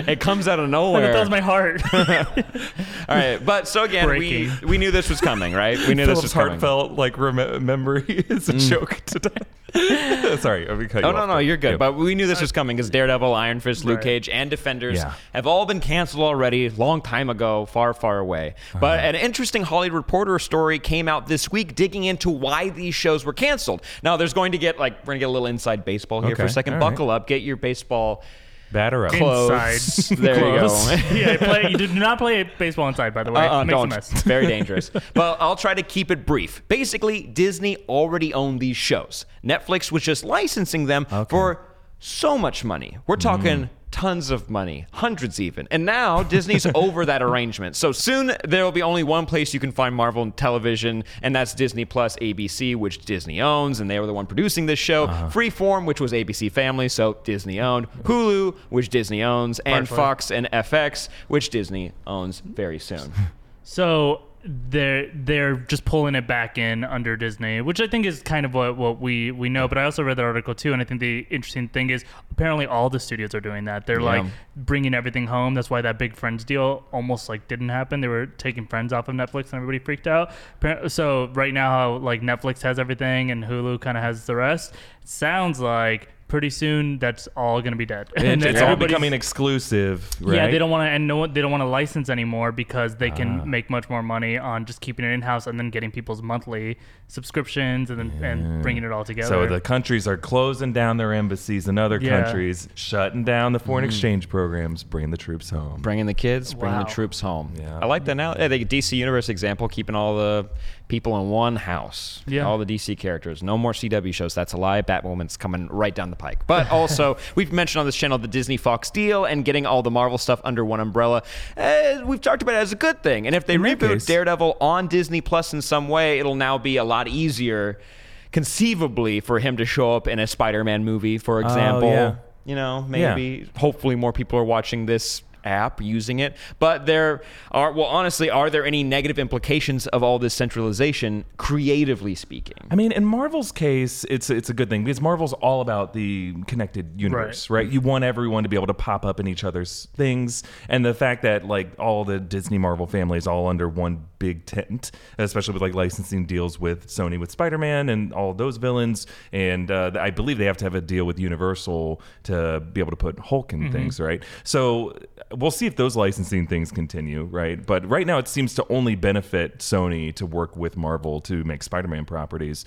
it comes out of Like, nowhere. it fills my heart. *laughs* All right, but so again, we Breaking. we knew this was coming, right? We knew this Philip's was coming. heartfelt like rem- memory is a joke today. *laughs* Sorry, I cut Oh you no, off, no, but- you're good. yeah. But we knew this was coming because Daredevil, Iron Fist, Luke Right. Cage, and Defenders Yeah. have all been canceled already, long time ago, far, far away. Uh-huh. But an interesting Hollywood Reporter story came out this week, digging into why these shows were canceled. Now, there's going to get like we're gonna get a little inside baseball here for a second. all right. Buckle up, get your baseball. Batter up. Close. Inside. There you go. *laughs* Yeah, play, you do not play baseball inside, by the way. Uh-uh, Makes a don't. mess. It's very *laughs* dangerous. well, I'll try to keep it brief. Basically, Disney already owned these shows. Netflix was just licensing them for so much money. We're talking mm. Tons of money, hundreds even. And now Disney's *laughs* over that arrangement. So soon there will be only one place you can find Marvel television, and that's Disney Plus ABC, which Disney owns, and they were the one producing this show. Uh-huh. Freeform, which was ABC Family, so Disney owned. Hulu, which Disney owns, and Fox and FX, which Disney owns very soon. *laughs* So they're they're just pulling it back in under Disney, which I think is kind of what, what we we know. But I also read that article too, and I think the interesting thing is apparently all the studios are doing that. They're like bringing everything home. That's why that big Friends deal almost like didn't happen. They were taking Friends off of Netflix, and everybody freaked out. So right now, how like Netflix has everything and Hulu kind of has the rest. It sounds like pretty soon that's all going to be dead. *laughs* And it's all becoming exclusive, right? yeah, they don't want to, and no, one- they don't want to license anymore because they can Ah. make much more money on just keeping it in house and then getting people's monthly subscriptions and then and bringing it all together. So the countries are closing down their embassies in other Yeah. countries, shutting down the foreign exchange programs, bringing the troops home. Bringing the kids, bringing the troops home. Yeah. I like that now. Yeah, the DC Universe example, keeping all the people in one house. Yeah. All the DC characters. No more CW shows. That's a lie. Batwoman's coming right down the pike. But *laughs* also, we've mentioned on this channel the Disney Fox deal and getting all the Marvel stuff under one umbrella. Uh, we've talked about it as a good thing. And if they In reboot case- Daredevil on Disney Plus in some way, it'll now be a lot easier. Conceivably, for him to show up in a Spider-Man movie, for example, Oh, yeah. you know, maybe, Yeah. maybe hopefully more people are watching this app using it but there are well honestly are there any negative implications of all this centralization creatively speaking I mean, in Marvel's case, it's it's a good thing because Marvel's all about the connected universe, right. You want everyone to be able to pop up in each other's things, and the fact that like all the Disney Marvel family is all under one big tent, especially with like licensing deals with Sony with Spider-Man and all those villains, and uh, I believe they have to have a deal with Universal to be able to put Hulk in things, right? So we'll see if those licensing things continue, right? But right now, it seems to only benefit Sony to work with Marvel to make Spider-Man properties.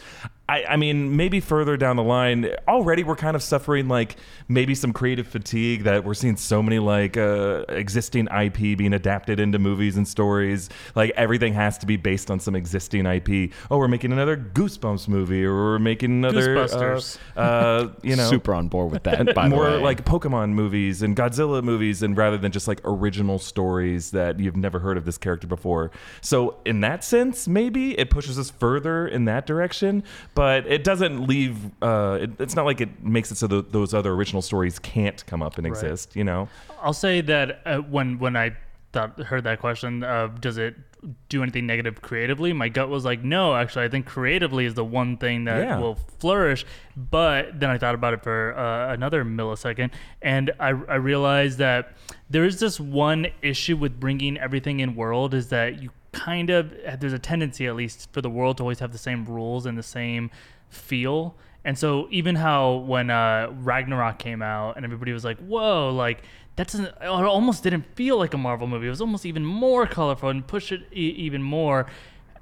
I, I mean, maybe further down the line, already we're kind of suffering like maybe some creative fatigue that we're seeing so many like uh, existing IP being adapted into movies and stories. Like everything has to be based on some existing IP. Oh, we're making another Goosebumps movie, or we're making another, uh, Goosebusters. uh, you *laughs* know, super on board with that by more the way. like Pokemon movies and Godzilla movies, and rather than just like original stories that you've never heard of this character before. So in that sense, maybe it pushes us further in that direction, but it doesn't leave. Uh, it, it's not like it makes it so that those other original stories can't come up and exist. You know? I'll say that uh, when when I thought heard that question of does it do anything negative creatively, my gut was like no. Actually, I think creatively is the one thing that Yeah. will flourish. But then I thought about it for uh, another millisecond, and I, I realized that there is this one issue with bringing everything in world is that you kind of there's a tendency at least for the world to always have the same rules and the same feel. And so even how when uh, Ragnarok came out and everybody was like, "Whoa!" Like that doesn't. It almost didn't feel like a Marvel movie. It was almost even more colorful and push it e- even more.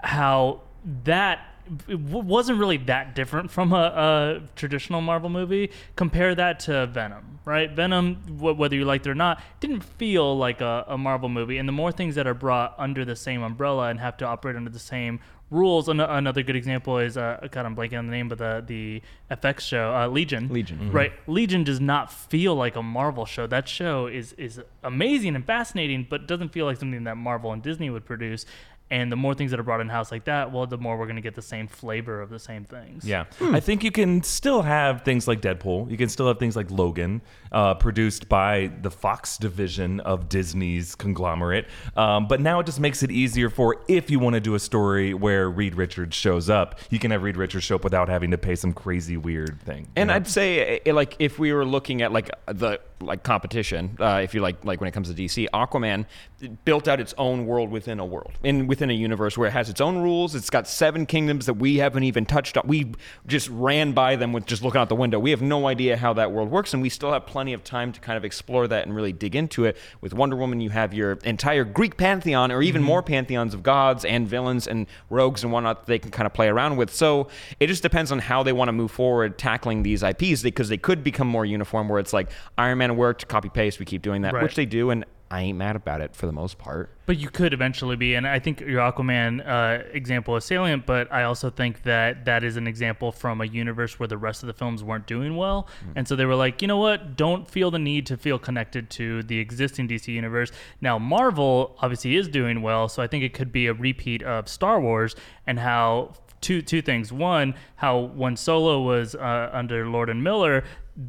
How that it w- wasn't really that different from a, a traditional Marvel movie. Compare that to Venom, right? Venom, wh- whether you liked it or not, didn't feel like a, a Marvel movie. And the more things that are brought under the same umbrella and have to operate under the same rules. An- another good example is, uh, God, I'm blanking on the name, but the the FX show, uh, Legion. Legion. right? Legion does not feel like a Marvel show. That show is is amazing and fascinating, but doesn't feel like something that Marvel and Disney would produce. And the more things that are brought in house like that, well, the more we're going to get the same flavor of the same things. Yeah, I think you can still have things like Deadpool. You can still have things like Logan, uh, produced by the Fox division of Disney's conglomerate. Um, but now it just makes it easier for if you want to do a story where Reed Richards shows up, you can have Reed Richards show up without having to pay some crazy weird thing. And know? I'd say, eh, like, if we were looking at like the like competition, uh, if you like, like when it comes to DC, Aquaman built out its own world within a world, in within a universe where it has its own rules. It's got seven kingdoms that we haven't even touched on. We just ran by them with just looking out the window. We have no idea how that world works, and we still have plenty of time to kind of explore that and really dig into it. With Wonder Woman, you have your entire Greek pantheon, or even more pantheons of gods and villains and rogues and whatnot that they can kind of play around with. So it just depends on how they want to move forward tackling these IPs because they could become more uniform, where it's like Iron Man Aquaman worked, copy paste. We keep doing that, Right. which they do, and I ain't mad about it for the most part. But you could eventually be, and I think your Aquaman uh, example is salient. But I also think that that is an example from a universe where the rest of the films weren't doing well, and so they were like, you know what? Don't feel the need to feel connected to the existing DC universe. Now Marvel obviously is doing well, so I think it could be a repeat of Star Wars and how two two things. One, how when Solo was uh, under Lord and Miller, there,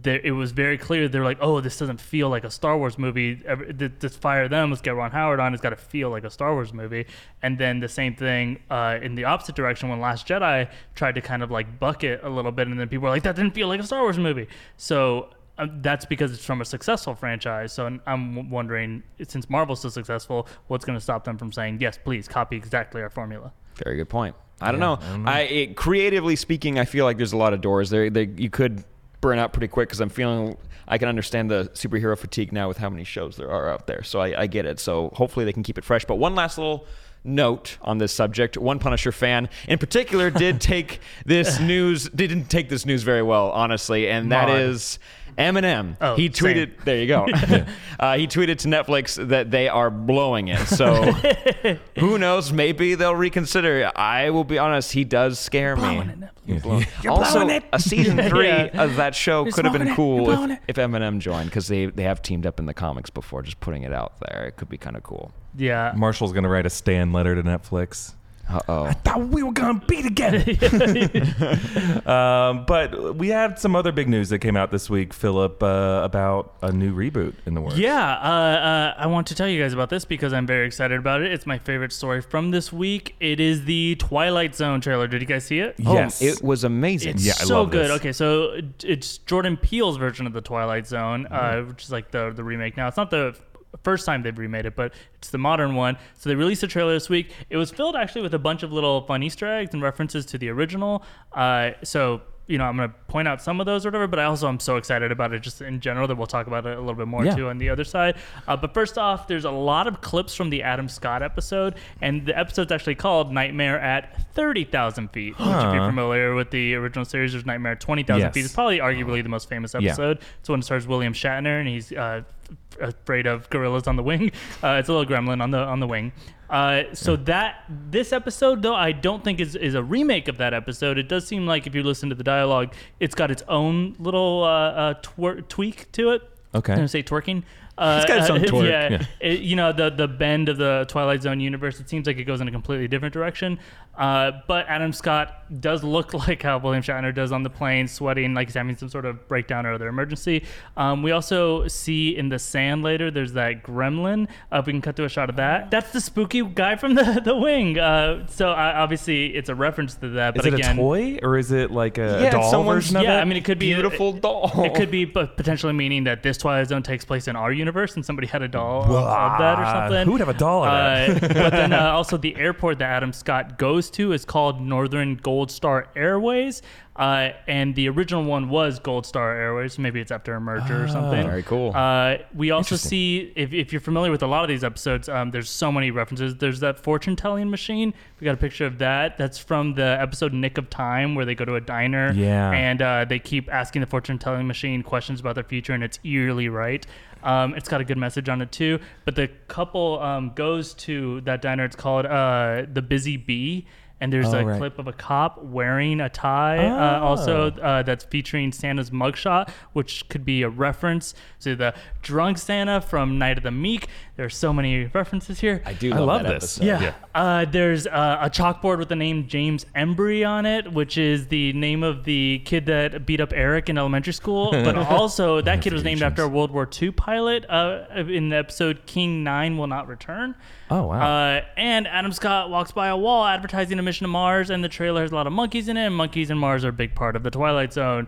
it was very clear they're like, oh, this doesn't feel like a Star Wars movie. Every- Let's fire them. Let's get Ron Howard on. It's got to feel like a Star Wars movie. And then the same thing uh, in the opposite direction when Last Jedi tried to kind of like bucket a little bit, and then people were like, that didn't feel like a Star Wars movie. So. Um, that's because it's from a successful franchise. So I'm- I'm wondering, since Marvel's so successful, what's going to stop them from saying, yes, please copy exactly our formula? Very good point. I don't know. I, it, creatively speaking, I feel like there's a lot of doors there. They, you could burn out pretty quick because I'm feeling I can understand the superhero fatigue now with how many shows there are out there. So I, I get it. So hopefully they can keep it fresh. But one last little note on this subject: one Punisher fan in particular did *laughs* take this news didn't take this news very well, honestly, and that Mod. is. Eminem. Oh, he same. tweeted. There you go. *laughs* *laughs* uh, he tweeted to Netflix that they are blowing it. So *laughs* who knows? Maybe they'll reconsider. I will be honest. He does scare me. Blow- also, a season three Yeah. of that show could have been cool You're blowing if, if Eminem joined because they they have teamed up in the comics before. Just putting it out there, it could be kind of cool. Yeah. Marshall's gonna write a Stan letter to Netflix. Uh oh. I thought we were gonna be together. *laughs* *laughs* um, but we had some other big news that came out this week, Philip, uh, about a new reboot in the works. Yeah, uh, uh, I want to tell you guys about this because I'm very excited about it. It's my favorite story from this week. It is the Twilight Zone trailer. Did you guys see it? Yes. it was amazing. It's Yeah, I so love good. this. Okay, so it's Jordan Peele's version of the Twilight Zone, Mm-hmm. uh, which is like the the remake. Now it's not the f- first time they've remade it, but it's the modern one. So they released a trailer this week. It was filled actually with a bunch of little fun Easter eggs and references to the original. Uh, so. You know, I'm going to point out some of those or whatever, but I also am so excited about it just in general that we'll talk about it a little bit more Yeah. too on the other side. Uh, but first off, there's a lot of clips from the Adam Scott episode, and the episode's actually called Nightmare at 30,000 Feet. Which, if you're familiar with the original series, there's Nightmare at 20,000 Yes. Feet. It's probably arguably the most famous Yeah. episode. It's when that stars William Shatner, and he's uh, afraid of gorillas on the wing. *laughs* Uh, it's a little gremlin on the on the wing. Uh, so that this episode, though, I don't think is is a remake of that episode. It does seem like if you listen to the dialogue, it's got its own little uh, uh, twer- tweak to it. Okay. I'm gonna say twerking. Uh, It's got its own *laughs* twerk, Yeah, yeah. It- you know the the bend of the Twilight Zone universe. It seems like it goes in a completely different direction. Uh, but Adam Scott does look *laughs* like how William Shatner does on the plane, sweating, like he's having some sort of breakdown or other emergency. Um, we also see in the sand later. There's that gremlin. Uh, if we can cut to a shot of that. That's the spooky guy from the *laughs* the wing. Uh, so uh, obviously it's a reference to that. Is but is it again, a toy or is it like a, Yeah, doll version of yeah, it? I mean, it could be a Beautiful it, doll. It could be, but potentially meaning that this Twilight Zone takes place in our universe, and somebody had a doll of, that or something. Who would have a doll of Uh, but then *laughs* uh, also the airport that Adam Scott goes to is called Northern Gold Star Airways. Uh, and the original one was Gold Star Airways. Maybe it's after a merger or something. Very cool. Uh, we also see, if, if you're familiar with a lot of these episodes, um, there's so many references. There's that fortune telling machine. We got a picture of that. That's from the episode Nick of Time, where they go to a diner Yeah. and uh, they keep asking the fortune telling machine questions about their future, and it's eerily right. Um, it's got a good message on it too. But the couple um, goes to that diner. It's called uh, the Busy Bee. And there's Oh, a right. clip of a cop wearing a tie, uh, Oh. also uh, that's featuring Santa's mugshot, which could be a reference to the drunk Santa from Night of the Meek. There's so many references here. I do I love, love this. episode. Yeah. Yeah. Uh, there's uh, a chalkboard with the name James Embry on it, which is the name of the kid that beat up Eric in elementary school. *laughs* But also, that kid was named after a World War II pilot uh, in the episode King Nine Will Not Return. Oh, wow. Uh, and Adam Scott walks by a wall advertising a mission to Mars, and the trailer has a lot of monkeys in it, and monkeys and Mars are a big part of the Twilight Zone.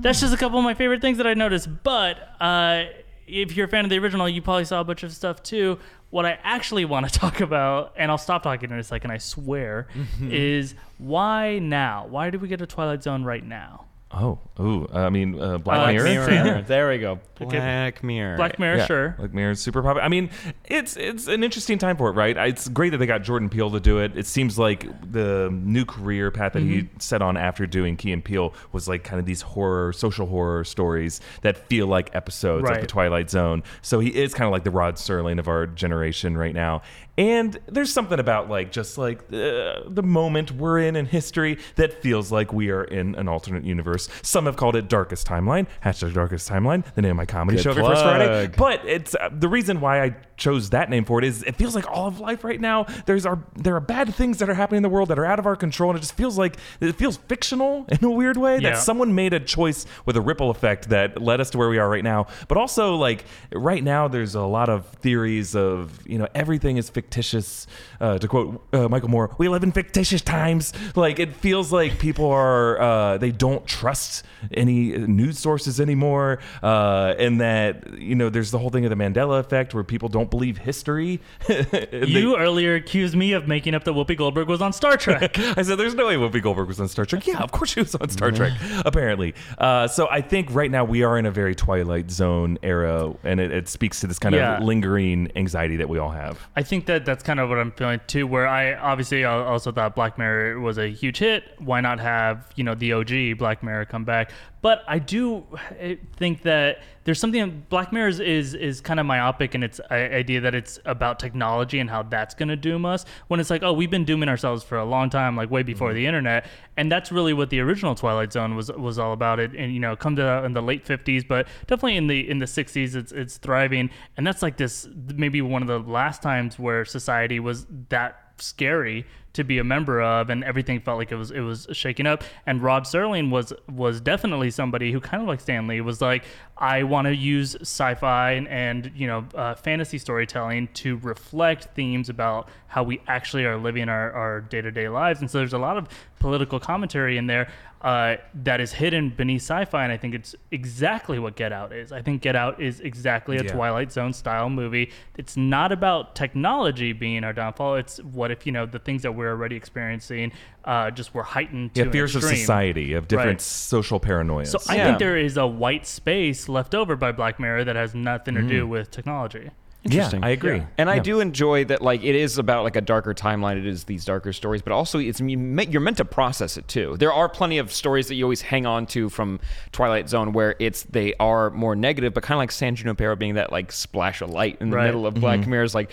That's just a couple of my favorite things that I noticed. But uh, if you're a fan of the original, you probably saw a bunch of stuff too. What I actually want to *laughs* talk about, and I'll stop talking in a second, I swear, *laughs* is why now? Why did we get a Twilight Zone right now? Oh, ooh, I mean, uh, Black Uh, Mirror. Mirror. Yeah. *laughs* There we go. Okay. *laughs* Black Mirror. Black Mirror, Yeah, sure. Black Mirror is super popular. I mean, it's it's an interesting time for it, right? It's great that they got Jordan Peele to do it. It seems like the new career path that he Mm-hmm. set on after doing Key and Peele was like kind of these horror, social horror stories that feel like episodes of Right. the Twilight Zone. So he is kind of like the Rod Serling of our generation right now. And there's something about like just like uh, the moment we're in in history that feels like we are in an alternate universe. Some have called it Darkest Timeline. Hashtag Darkest Timeline. The name of my comedy Good show every first Friday. But it's uh, the reason why I chose that name for it is it feels like all of life right now. There's are there are bad things that are happening in the world that are out of our control, and it just feels like it feels fictional *laughs* in a weird way Yeah. that someone made a choice with a ripple effect that led us to where we are right now. But also like right now, there's a lot of theories of you know everything is fictitious. Uh, to quote uh, Michael Moore, "We live in fictitious times." Like it feels like people are uh, they don't trust any news sources anymore, uh, and that you know there's the whole thing of the Mandela effect where people don't believe history. *laughs* You they- earlier accused me of making up that Whoopi Goldberg was on Star Trek. *laughs* I said, "There's no way Whoopi Goldberg was on Star Trek." Yeah, of course she was on Star Trek. *laughs* Apparently, uh, so I think right now we are in a very Twilight Zone era, and it, it speaks to this kind Yeah. of lingering anxiety that we all have. I think that that's kind of what I'm feeling too. Where I obviously also thought Black Mirror was a huge hit. Why not have you know the OG Black Mirror come back? But I do eh, think that there's something Black Mirror is is, is kind of myopic in its idea that it's about technology and how that's going to doom us. When it's like, oh, we've been dooming ourselves for a long time, like way before the internet, and that's really what the original Twilight Zone was was all about. It and you know come out in the late 50s, but definitely in the in the 60s, it's it's thriving, and that's like this maybe one of the last times where society was that scary to be a member of and everything felt like it was it was shaking up. And Rod Serling was was definitely somebody who kind of like Stanley was like I want to use sci-fi and, and you know uh, fantasy storytelling to reflect themes about how we actually are living our, our day-to-day lives and so there's a lot of political commentary in there uh, that is hidden beneath sci-fi and I think it's exactly what Get Out is I think Get Out is exactly a Yeah. Twilight Zone style movie it's not about technology being our downfall it's what if you know the things that we're already experiencing uh, just were heightened to Yeah, an fears of society, of different Right. social paranoia So I Yeah. think there is a white space left over by Black Mirror that has nothing to do with technology. Yeah, Interesting. I agree. Yeah. And I Yeah. do enjoy that, like, it is about like a darker timeline. It is these darker stories, but also it's you're meant to process it too. There are plenty of stories that you always hang on to from Twilight Zone where it's they are more negative, but kind of like San Junipero being that like splash of light in the Right. middle of Black Mm-hmm. Mirror's like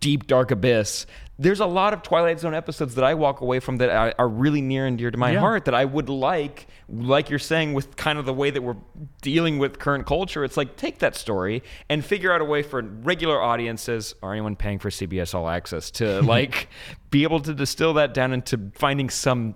deep dark abyss. There's a lot of Twilight Zone episodes that I walk away from that are, are really near and dear to my Yeah. heart that I would like, like you're saying, with kind of the way that we're dealing with current culture. It's like take that story and figure out a way for regular audiences or anyone paying for CBS All Access to *laughs* like be able to distill that down into finding some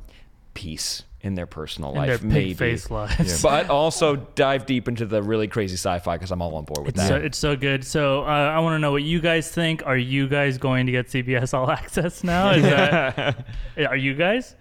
peace in their personal In life, their maybe. pig face lives. *laughs* But also dive deep into the really crazy sci-fi because I'm all on board with It's that. so, it's so good. So uh, I want to know what you guys think. Are you guys going to get CBS All Access now? Is *laughs* that, are you guys?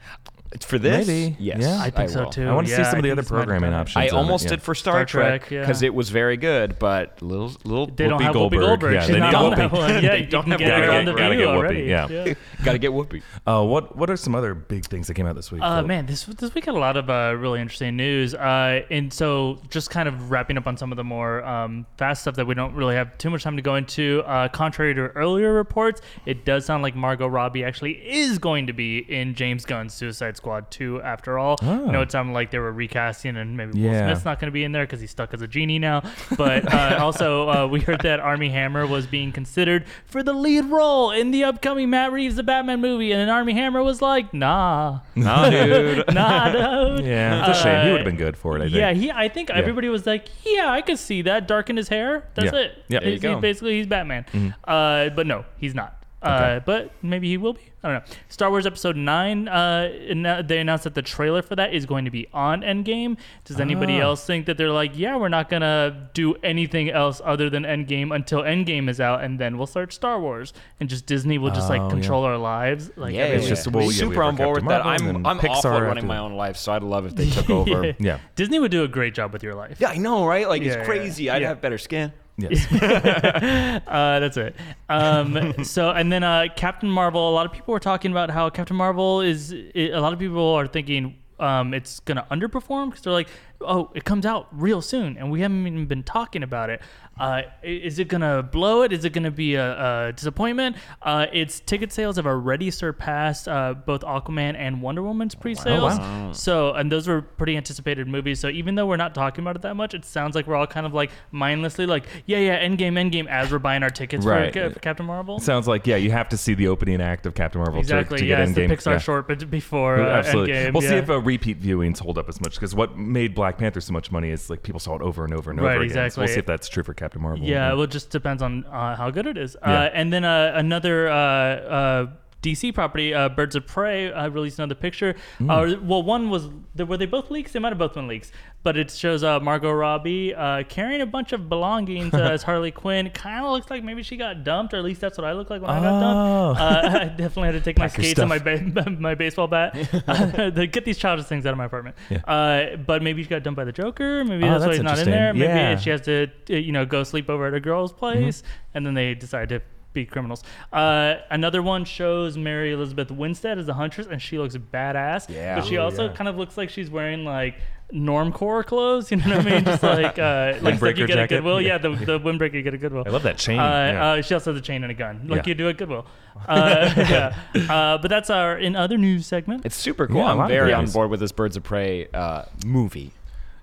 For this, Maybe. yes, Yeah. I think so will. too. I want to see Yeah, some I of the think other this might have programming been it. options. I on it, almost yeah. did for Star, Star Trek Trek, yeah. because it was very good, but little little They don't Whoopi have Whoopi Goldberg. Goldberg. Yeah, She's they not need on Whoopi. that *laughs* one. Yeah, They you don't can have get her Gotta on the get- gotta video get Whoopi, already. yeah. got to get Whoopi. Uh, what What are some other big things that came out this week? Uh, Philip? man, this this week had a lot of uh, really interesting news. Uh, and so, just kind of wrapping up on some of the more um, fast stuff that we don't really have too much time to go into. Uh, contrary to earlier reports, it does sound like Margot Robbie actually is going to be in James Gunn's Suicide Squad 2 after all. Oh. I know it sounded like they were recasting, and maybe Will Yeah. Smith's not going to be in there because he's stuck as a genie now. But uh, *laughs* also, uh, we heard that Armie Hammer was being considered for the lead role in the upcoming Matt Reeves The Batman movie, and then Armie Hammer was like, nah. Nah, dude. *laughs* nah, dude. *laughs* Yeah, it's a shame. He would have been good for it. I think. Yeah, he. I think everybody was like, "Yeah, I could see that. Darken his hair. That's Yeah. it. Yeah. There you He's- go. he's basically, he's Batman. Uh, but no, he's not. Uh, but maybe he will be. I don't know. Star Wars Episode Nine. Uh, they announced that the trailer for that is going to be on Endgame. Does anybody Ah. else think that they're like, yeah, we're not gonna do anything else other than Endgame until Endgame is out, and then we'll start Star Wars, and just Disney will just Oh, like yeah. control our lives. Like Yeah, every It's yeah. week. just- well, yeah, we super on board with that. I'm then I'm Pixar awful at running my own life, so I'd love if *laughs* they took over. yeah. Yeah. Disney would do a great job with your life. Yeah, I know, right? Like Yeah, yeah, it's crazy. I'd yeah. have better skin. Yes. *laughs* Uh, that's it. Um, so, and then uh, Captain Marvel. A lot of people were talking about how Captain Marvel is. A lot of people are thinking um, it's gonna underperform because they're like, oh, it comes out real soon, and we haven't even been talking about it. Uh, is it gonna blow it? Is it gonna be a, a disappointment? Uh, its ticket sales have already surpassed uh, both Aquaman and Wonder Woman's pre-sales. So, and those were pretty anticipated movies. So, even though we're not talking about it that much, it sounds like we're all kind of like mindlessly like, yeah, yeah, Endgame, Endgame, as we're buying our tickets Right. for, for Captain Marvel. Sounds like yeah, you have to see the opening act of Captain Marvel Exactly. to, to yeah, get it's the Pixar yeah. short, but before uh, Absolutely. Endgame. we'll see if uh, repeat viewings hold up as much because what made Black Panther so much money is like people saw it over and over and Right, over again. So we'll see if that's true for Captain Marvel. Yeah, well, it just depends on uh, how good it is. Yeah. Uh, and then uh, another uh, uh, DC property, uh, Birds of Prey, uh, released another picture. Hmm. Uh, well, one was were they both leaks? They might have both been leaks, but it shows uh, Margot Robbie uh, carrying a bunch of belongings uh, as *laughs* Harley Quinn. Kind of looks like maybe she got dumped, or at least that's what I look like when I got Oh. dumped. Uh, *laughs* I definitely had to take my Pack skates and my ba- *laughs* my baseball bat. uh, to get these childish things out of my apartment. Uh, but maybe she got dumped by the Joker. Maybe Oh, that's, why that's he's not in there. Maybe Yeah. she has to, uh, you know, go sleep over at a girl's place, Mm-hmm. and then they decide to be criminals. Uh, another one shows Mary Elizabeth Winstead as a huntress, and she looks badass. Yeah. but she Ooh, also yeah. kind of looks like she's wearing like normcore clothes. You know what I mean? Just like uh, *laughs* like stuff you get at jacket? Goodwill. Yeah. Yeah, the the windbreaker you get at Goodwill. I love that chain. Uh, yeah. uh, she also has a chain and a gun, like Yeah. you do at Goodwill. *laughs* Uh, yeah. Uh, but that's our in other news segment. It's super cool. Yeah, I'm very on board with this Birds of Prey uh, movie.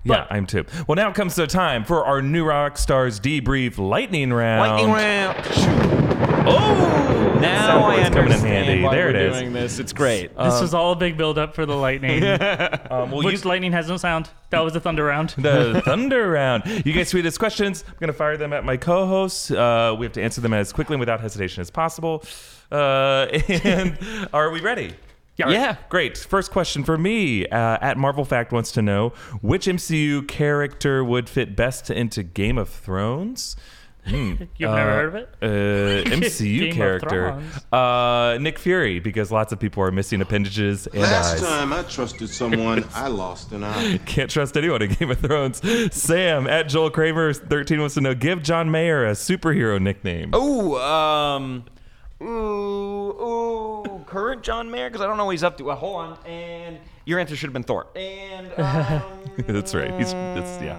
Yeah, I'm too. Well, now comes the time for our new rock stars debrief lightning round. Lightning round. Oh, Now I understand coming in handy. why there we're it is. doing this. It's great. this was all a big build up for the lightning, *laughs* Um, well, which you, lightning has no sound. That was the thunder round. the *laughs* thunder round. You guys tweet us questions. I'm gonna fire them at my co-hosts. Uh, we have to answer them as quickly and without hesitation as possible. Uh, *laughs* and are we ready? Yeah. Great. First question for me. Uh, at Marvel Fact wants to know which MCU character would fit best into Game of Thrones. Hmm. *laughs* You've never heard of it? Uh, MCU *laughs* Game character. Thrones. Uh, Nick Fury, because lots of people are missing appendages and Last eyes. time I trusted someone, I *laughs* lost an eye. Can't trust anyone in Game of Thrones. Sam at Joel Kramer 13 wants to know give John Mayer a superhero nickname. Oh, um, ooh, ooh, current John Mayer because I don't know what he's up to. Uh, hold on, and your answer should have been Thor. And *laughs* um, That's right. He's that's yeah.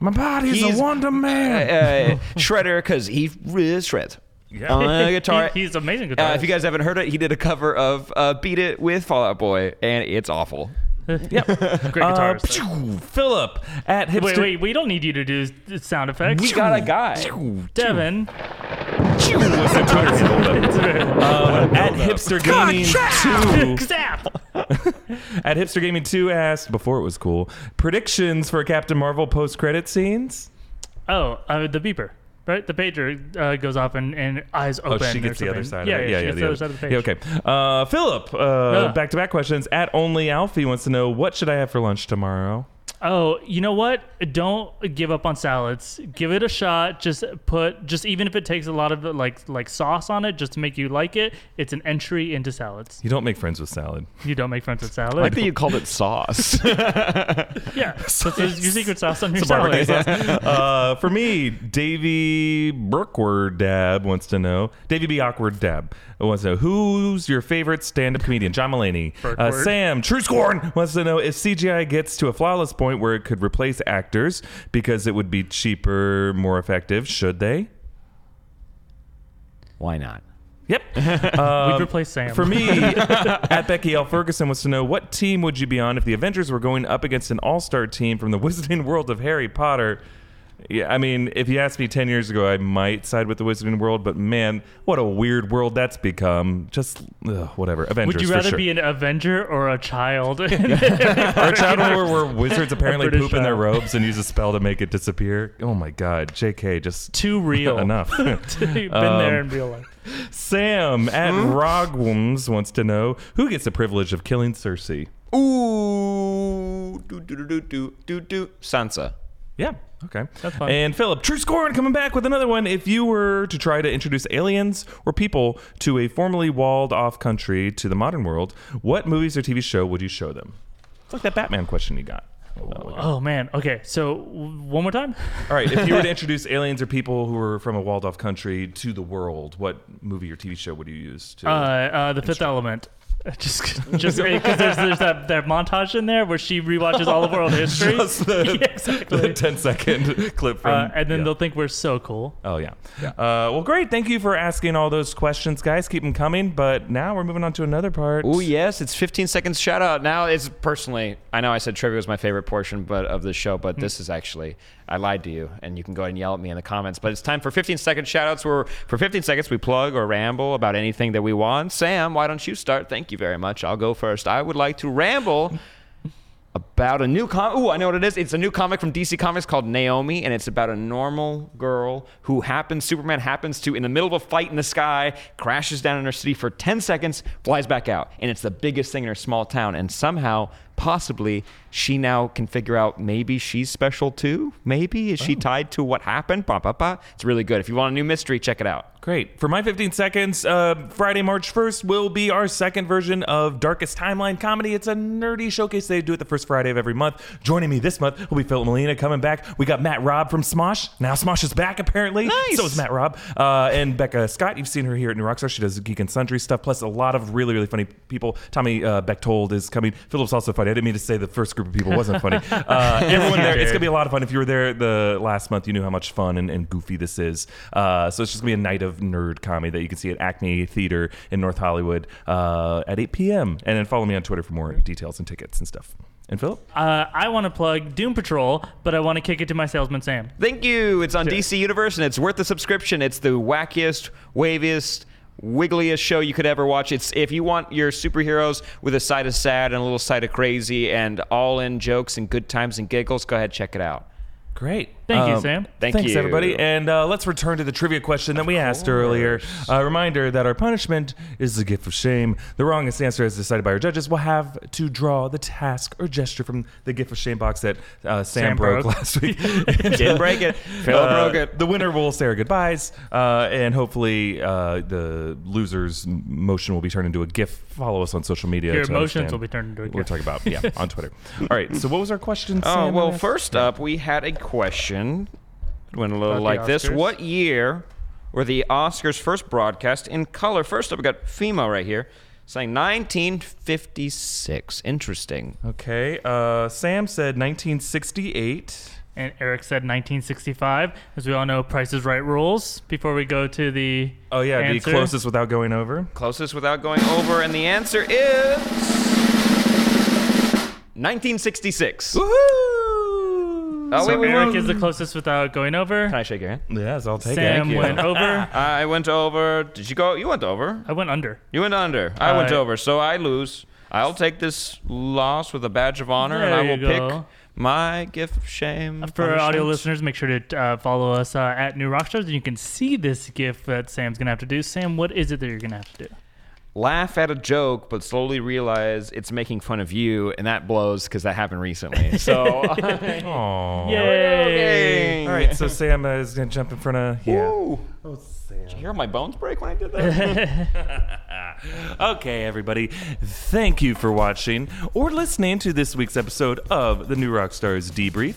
My body's He's- a Wonder Man. uh, Shredder because he really shreds. Yeah. On the *laughs* guitar. He- he's amazing guitar. Uh, if you guys haven't heard it, he did a cover of uh, "Beat It" with Fall Out Boy, and it's awful. *laughs* Great Uh, guitarist. though. phew, Philip at hipster. wait, wait, we don't need you to do sound effects. We got a guy. Devin. What's the Twitter handle? Um, at hipster gaming two. Zap! *laughs* At hipster gaming two asked before it was cool predictions for Captain Marvel post credit scenes. Oh, uh, the beeper, right? The pager uh, goes off and, and eyes Oh, she gets the other side Yeah, of it. yeah, Yeah, she yeah, gets the the other side of the Yeah, okay. Uh, Philip, uh, back to back questions. At Only Alfie wants to know what should I have for lunch tomorrow? Oh, you know what? Don't give up on salads. Give it a shot. Just put, just even if it takes a lot of like like sauce on it, just to make you like it. It's an entry into salads. You don't make friends with salad. You don't make friends with I salad. like that you called it sauce. *laughs* *laughs* yeah, so there's your secret sauce on your Some salad. sauce. *laughs* uh, for me, Davy Brookward Dab wants to know. Davy B. Awkward Dab wants to know who's your favorite stand-up comedian? John Mulaney. *laughs* Uh, Sam True Scorn wants to know if CGI gets to a flawless point where it could replace actors because it would be cheaper, more effective. Should they? Why not? Yep. *laughs* We'd replace Sam. For me, *laughs* at Becky L. Ferguson wants to know what team would you be on if the Avengers were going up against an all-star team from the Wizarding World of Harry Potter? Yeah, I mean, if you asked me ten years ago, I might side with the Wizarding World, but man, what a weird world that's become. Just ugh, whatever. Avengers. would you for rather sure. be an Avenger or a child? *laughs* *laughs* or a child where, where wizards apparently British poop in their robes and use a spell to make it disappear? Oh my God, J.K. Just *laughs* Too real. enough. Been Um, there in real life. Sam at Rogwums wants to know who gets the privilege of killing Cersei. Ooh, do do do do do do do. Sansa. Yeah. Okay. That's fine. And Philip, True Scorn coming back with another one. If you were to try to introduce aliens or people to a formerly walled off country to the modern world, what movies or TV show would you show them? It's like that Batman question you got. ago. Oh man. Okay. So w- one more time. All right. If you were to *laughs* introduce aliens or people who were from a walled off country to the world, what movie or TV show would you use to? Uh, uh, the Fifth Element. *laughs* Just, *laughs* just because there's, there's that, that montage in there where she rewatches all of world *laughs* history. Just the, Yeah, the exactly. 10 second clip from. Uh, and then yeah. they'll think we're so cool. Oh yeah. Uh, well, great. Thank you for asking all those questions, guys. Keep them coming. But now we're moving on to another part. Oh yes, it's 15 seconds shout out. Now it's personally, I know I said trivia was my favorite portion, but of the show, but this is actually I lied to you, and you can go ahead and yell at me in the comments. But it's time for 15 second shout outs. Where for 15 seconds we plug or ramble about anything that we want. Sam, why don't you start? Thank you very much. I'll go first. I would like to ramble. *laughs* About a new comic. Ooh, I know what it is. It's a new comic from DC Comics called Naomi, and it's about a normal girl who happens, Superman happens to, in the middle of a fight in the sky, crashes down in her city for 10 seconds, flies back out. And it's the biggest thing in her small town. And somehow, possibly, she now can figure out maybe she's special too. Maybe. Is she tied to what happened? Ba, ba, ba. It's really good. If you want a new mystery, check it out. Great. For my 15 seconds, uh, Friday, March 1st will be our second version of Darkest Timeline comedy. It's a nerdy showcase. They do it the first Friday of every month. Joining me this month will be Philip Molina coming back. We got Matt Raub from Smosh. Now Smosh is back, apparently. Nice. So is Matt Raub. Uh, and Becca Scott. You've seen her here at New Rockstar. She does Geek and Sundry stuff, plus a lot of really, really funny people. Tommy uh, Bechtold is coming. Philip's also funny. I didn't mean to say the first group of people wasn't funny. *laughs* Uh, everyone there, it's going to be a lot of fun. If you were there the last month, you knew how much fun and, and goofy this is. Uh, so it's just going to be a night of nerd comedy that you can see at Acme Theater in North Hollywood uh, at 8 p.m. And then follow me on Twitter for more details and tickets and stuff. And Philip? Uh, I want to plug Doom Patrol, but I want to kick it to my salesman Sam. Thank you. It's on DC Universe and it's worth the subscription. It's the wackiest, waviest, wiggliest show you could ever watch. It's if you want your superheroes with a side of sad and a little side of crazy and all in jokes and good times and giggles, go ahead check it out. Great. Thank you, Um, Sam. Thank Thanks, you. everybody. And uh, let's return to the trivia question that we asked earlier. A reminder that our punishment is the gift of shame. The wrongest answer, as decided by our judges, will have to draw the task or gesture from the gift of shame box that uh, Sam, Sam broke, broke. last week. *laughs* Didn't break it. *laughs* Phil Uh, broke it. The winner will say our goodbyes, uh, and hopefully uh, the loser's motion will be turned into a GIF. Follow us on social media. Your emotions understand will be turned into a We're talking about yeah on Twitter. All right. So what was our question? *laughs* Oh, Sam? well, first up, we had a question. It went a little About like this. What year were the Oscars first broadcast in color? First up, we got FEMA right here saying 1956. Interesting. Okay. Uh, Sam said 1968. And Eric said 1965. As we all know, Price is Right rules. Before we go to the Oh yeah, answer. the closest without going over. Closest without going over, and the answer is 1966. Woohoo! Oh, So wait, wait, Eric wait. is the closest without going over. Can I shake your hand? Yes, I'll take Sam it. you. went over. *laughs* I went over. Did you go? You went over. I went under. You went under. I went Uh, over. So I lose. I'll take this loss with a badge of honor, and I will pick my gift of shame. For our audio listeners, make sure to uh, follow us uh, at New Rockstars, and you can see this gift that Sam's gonna have to do. Sam, what is it that you're gonna have to do? Laugh at a joke, but slowly realize it's making fun of you, and that blows because that happened recently. *laughs* So, Aw. *laughs* Yay! All right, so Sam uh, is gonna jump in front of yeah. Ooh. Oh, Sam. Did you hear my bones break when I did that? *laughs* Okay, everybody, thank you for watching or listening to this week's episode of the New Rockstars Debrief.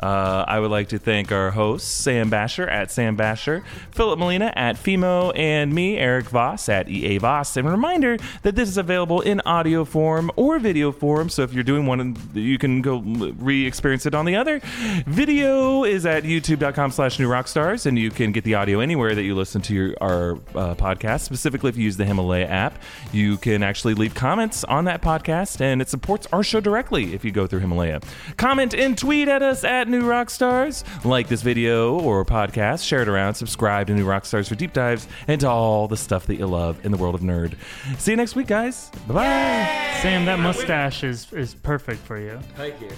Uh, I would like to thank our hosts, Sam Bashor at Sam Bashor, Philip Molina at Fimo, and me, Erik Voss at EA Voss. And a reminder that this is available in audio form or video form, so if you're doing one, you can go re-experience it on the other. Video is at youtube.com slash new rockstars, and you can get the audio anywhere that you listen to your, our uh, podcast, specifically if you use the Himalaya app. You can actually leave comments on that podcast, and it supports our show directly if you go through Himalaya. Comment and tweet at us at New Rockstars. Like this video or podcast, share it around, subscribe to New Rockstars for deep dives into all the stuff that you love in the world of nerd. See you next week, guys. Bye bye. Sam, that mustache is is perfect for you. Thank you.